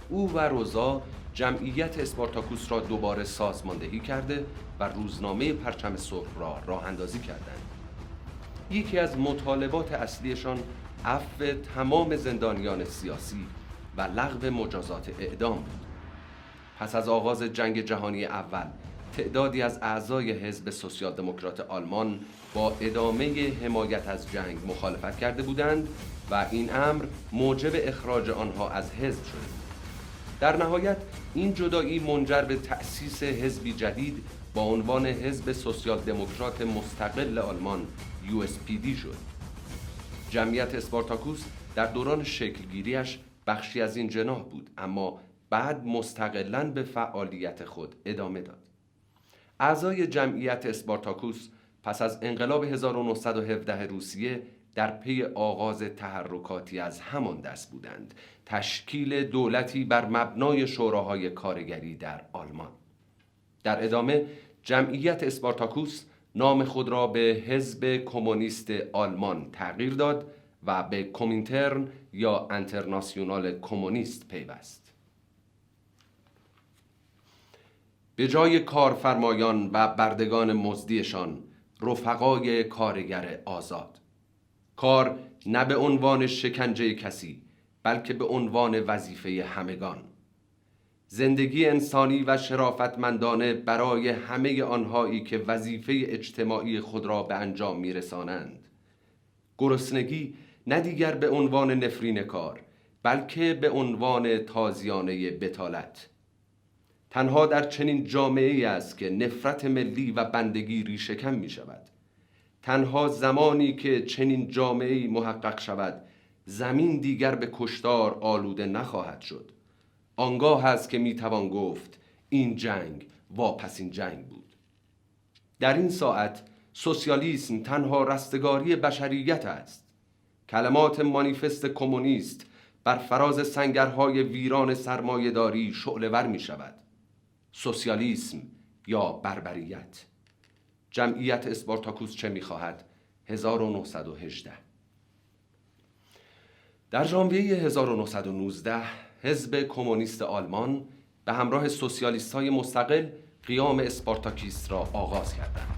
او و روزا جمعیت اسپارتاکوس را دوباره سازماندهی کرده و روزنامه پرچم سرخ را راه اندازی کردند. یکی از مطالبات اصلیشان عفو تمام زندانیان سیاسی و لغو مجازات اعدام بود. پس از آغاز جنگ جهانی اول تعدادی از اعضای حزب سوسیال دموکرات آلمان با ادامه حمایت از جنگ مخالفت کرده بودند و این امر موجب اخراج آنها از حزب شده در نهایت این جدایی منجر به تأسیس حزبی جدید با عنوان حزب سوسیال دموکرات مستقل آلمان USPD شد. جمعیت اسپارتاکوس در دوران شکلگیریش بخشی از این جناح بود اما بعد مستقلا به فعالیت خود ادامه داد. اعضای جمعیت اسپارتاکوس پس از انقلاب 1917 روسیه در پی آغاز تحرکاتی از همان دست بودند تشکیل دولتی بر مبنای شوراهای کارگری در آلمان در ادامه جمعیت اسپارتاکوس نام خود را به حزب کمونیست آلمان تغییر داد و به کومینترن یا انترناسیونال کمونیست پیوست. به جای کارفرمایان و بردگان مزدیشان رفقای کارگر آزاد. کار نه به عنوان شکنجه کسی بلکه به عنوان وظیفه همگان. زندگی انسانی و شرافتمندانه برای همه آنهایی که وظیفه اجتماعی خود را به انجام میرسانند. گرسنگی نه دیگر به عنوان نفرین کار بلکه به عنوان تازیانه بتالت تنها در چنین جامعه ای است که نفرت ملی و بندگی ریشهکن می شود تنها زمانی که چنین جامعه محقق شود زمین دیگر به کشتار آلوده نخواهد شد. آنگاه است که می توان گفت این جنگ واپسین جنگ بود. در این ساعت سوسیالیسم تنها رستگاری بشریت است. کلمات مانیفست کمونیست بر فراز سنگرهای ویران سرمایهداری شعلور می شود سوسیالیسم یا بربریت. جمعیت اسپارتاکوس چه می‌خواهد؟ 1918 در ژانویه 1919 حزب کمونیست آلمان به همراه سوسیالیست های مستقل قیام اسپارتاکیس را آغاز کردند.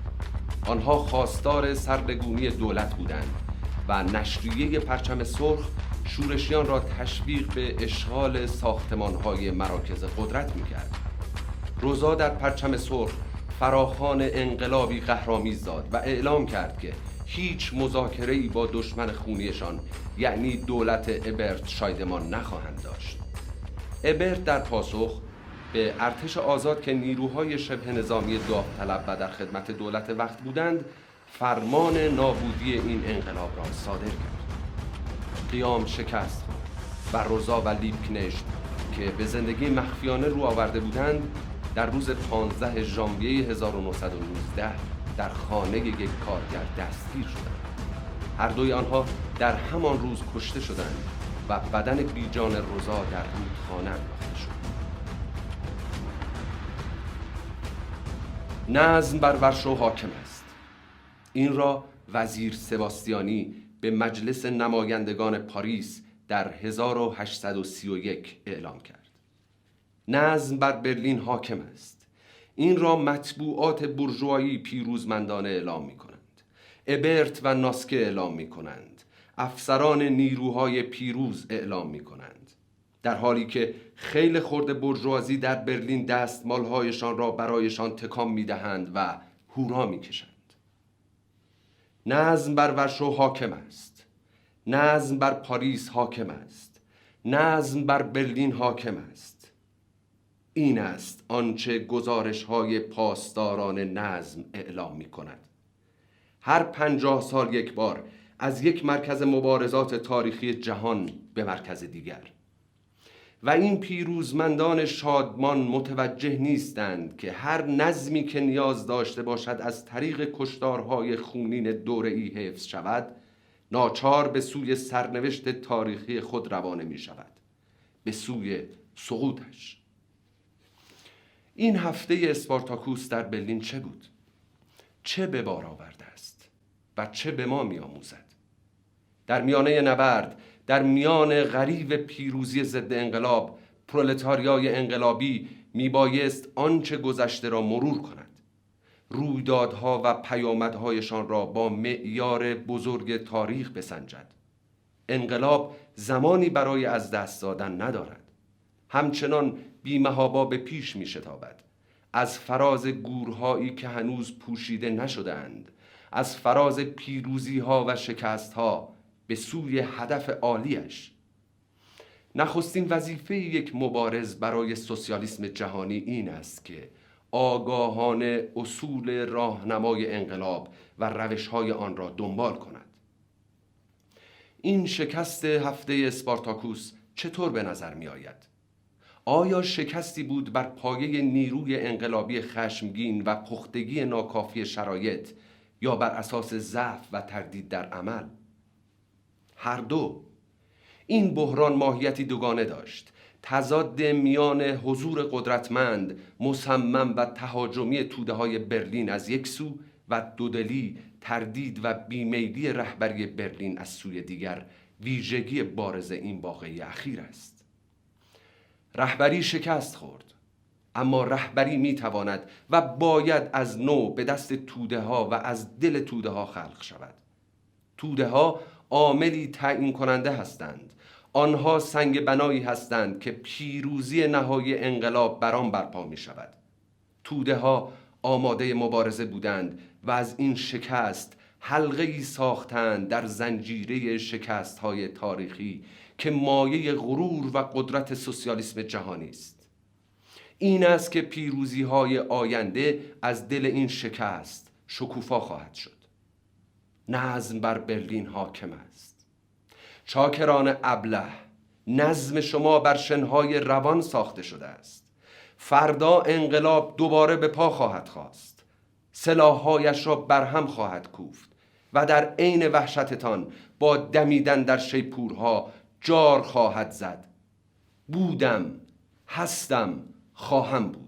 آنها خواستار سرنگونی دولت بودند. و نشریه پرچم سرخ شورشیان را تشویق به اشغال ساختمان های مراکز قدرت می‌کرد. روزا در پرچم سرخ فراخان انقلابی قهرامیز داد و اعلام کرد که هیچ مذاکره ای با دشمن خونیشان یعنی دولت ابرت شایدمان نخواهند داشت. ابرت در پاسخ به ارتش آزاد که نیروهای شبه نظامی داوطلب و در خدمت دولت وقت بودند فرمان نابودی این انقلاب را صادر کرد. قیام شکست و روزا و لیبکنشت که به زندگی مخفیانه رو آورده بودند در روز 15 ژانویه 1919 در خانه یک کارگر دستگیر شدند. هر دوی آنها در همان روز کشته شدند و بدن بیجان روزا در رودخانه انداخته شد. نظم بر ورشو حاکم است. این را وزیر سباستیانی به مجلس نمایندگان پاریس در 1831 اعلام کرد. نظم بر برلین حاکم است. این را مطبوعات برجوایی پیروزمندانه اعلام می کنند. ابرت و ناسکه اعلام می کنند. افسران نیروهای پیروز اعلام می کنند. در حالی که خیلی خورده برجوازی در برلین دستمالهایشان را برایشان تکام می دهند و هورا می کشند. نظم بر ورشو حاکم است. نظم بر پاریس حاکم است. نظم بر برلین حاکم است. این است آنچه گزارش های پاسداران نظم اعلام می کند هر پنجاه سال یک بار از یک مرکز مبارزات تاریخی جهان به مرکز دیگر. و این پیروزمندان شادمان متوجه نیستند که هر نظمی که نیاز داشته باشد از طریق کشتارهای خونین دوره‌ای حفظ شود ناچار به سوی سرنوشت تاریخی خود روانه می شود به سوی سقوطش این هفته اسپارتاکوس در برلین چه بود؟ چه به بار آورده است؟ و چه به ما می آموزد؟ در میانه نبرد در میان غریب پیروزی ضد انقلاب پرولتاریای انقلابی میبایست آنچه گذشته را مرور کند. رویدادها و پیامدهایشان را با معیار بزرگ تاریخ بسنجد. انقلاب زمانی برای از دست دادن ندارد. همچنان بیمهابا به پیش می شتابد از فراز گورهایی که هنوز پوشیده نشدند از فراز پیروزی ها و شکست ها به سوی هدف عالیش. نخستین وظیفه یک مبارز برای سوسیالیسم جهانی این است که آگاهانه اصول راهنمای انقلاب و روش های آن را دنبال کند. این شکست هفته اسپارتاکوس چطور به نظر می آید؟ آیا شکستی بود بر پایه نیروی انقلابی خشمگین و پختگی ناکافی شرایط یا بر اساس ضعف و تردید در عمل؟ هر دو. این بحران ماهیتی دوگانه داشت. تضاد میان حضور قدرتمند مصمم و تهاجمی توده های برلین از یک سو و دودلی تردید و بیمیلی رهبری برلین از سوی دیگر ویژگی بارز این واقعی اخیر است. رهبری شکست خورد اما رهبری می تواند و باید از نو به دست توده ها و از دل توده ها خلق شود. توده ها عاملی تعیین کننده هستند. آنها سنگ بنایی هستند که پیروزی نهایی انقلاب بر آن برپا می شود. توده ها آماده مبارزه بودند و از این شکست حلقه ای ساختند در زنجیره شکست های تاریخی که مایه غرور و قدرت سوسیالیسم جهانی است. این است که پیروزی های آینده از دل این شکست شکوفا خواهد شد. نظم بر برلین حاکم است. چاکران ابله نظم شما بر شنهای روان ساخته شده است. فردا انقلاب دوباره به پا خواهد خواست. سلاحهایش را برهم خواهد کوفت و در عین وحشتتان با دمیدن در شیپورها جار خواهد زد. بودم هستم خواهم بود.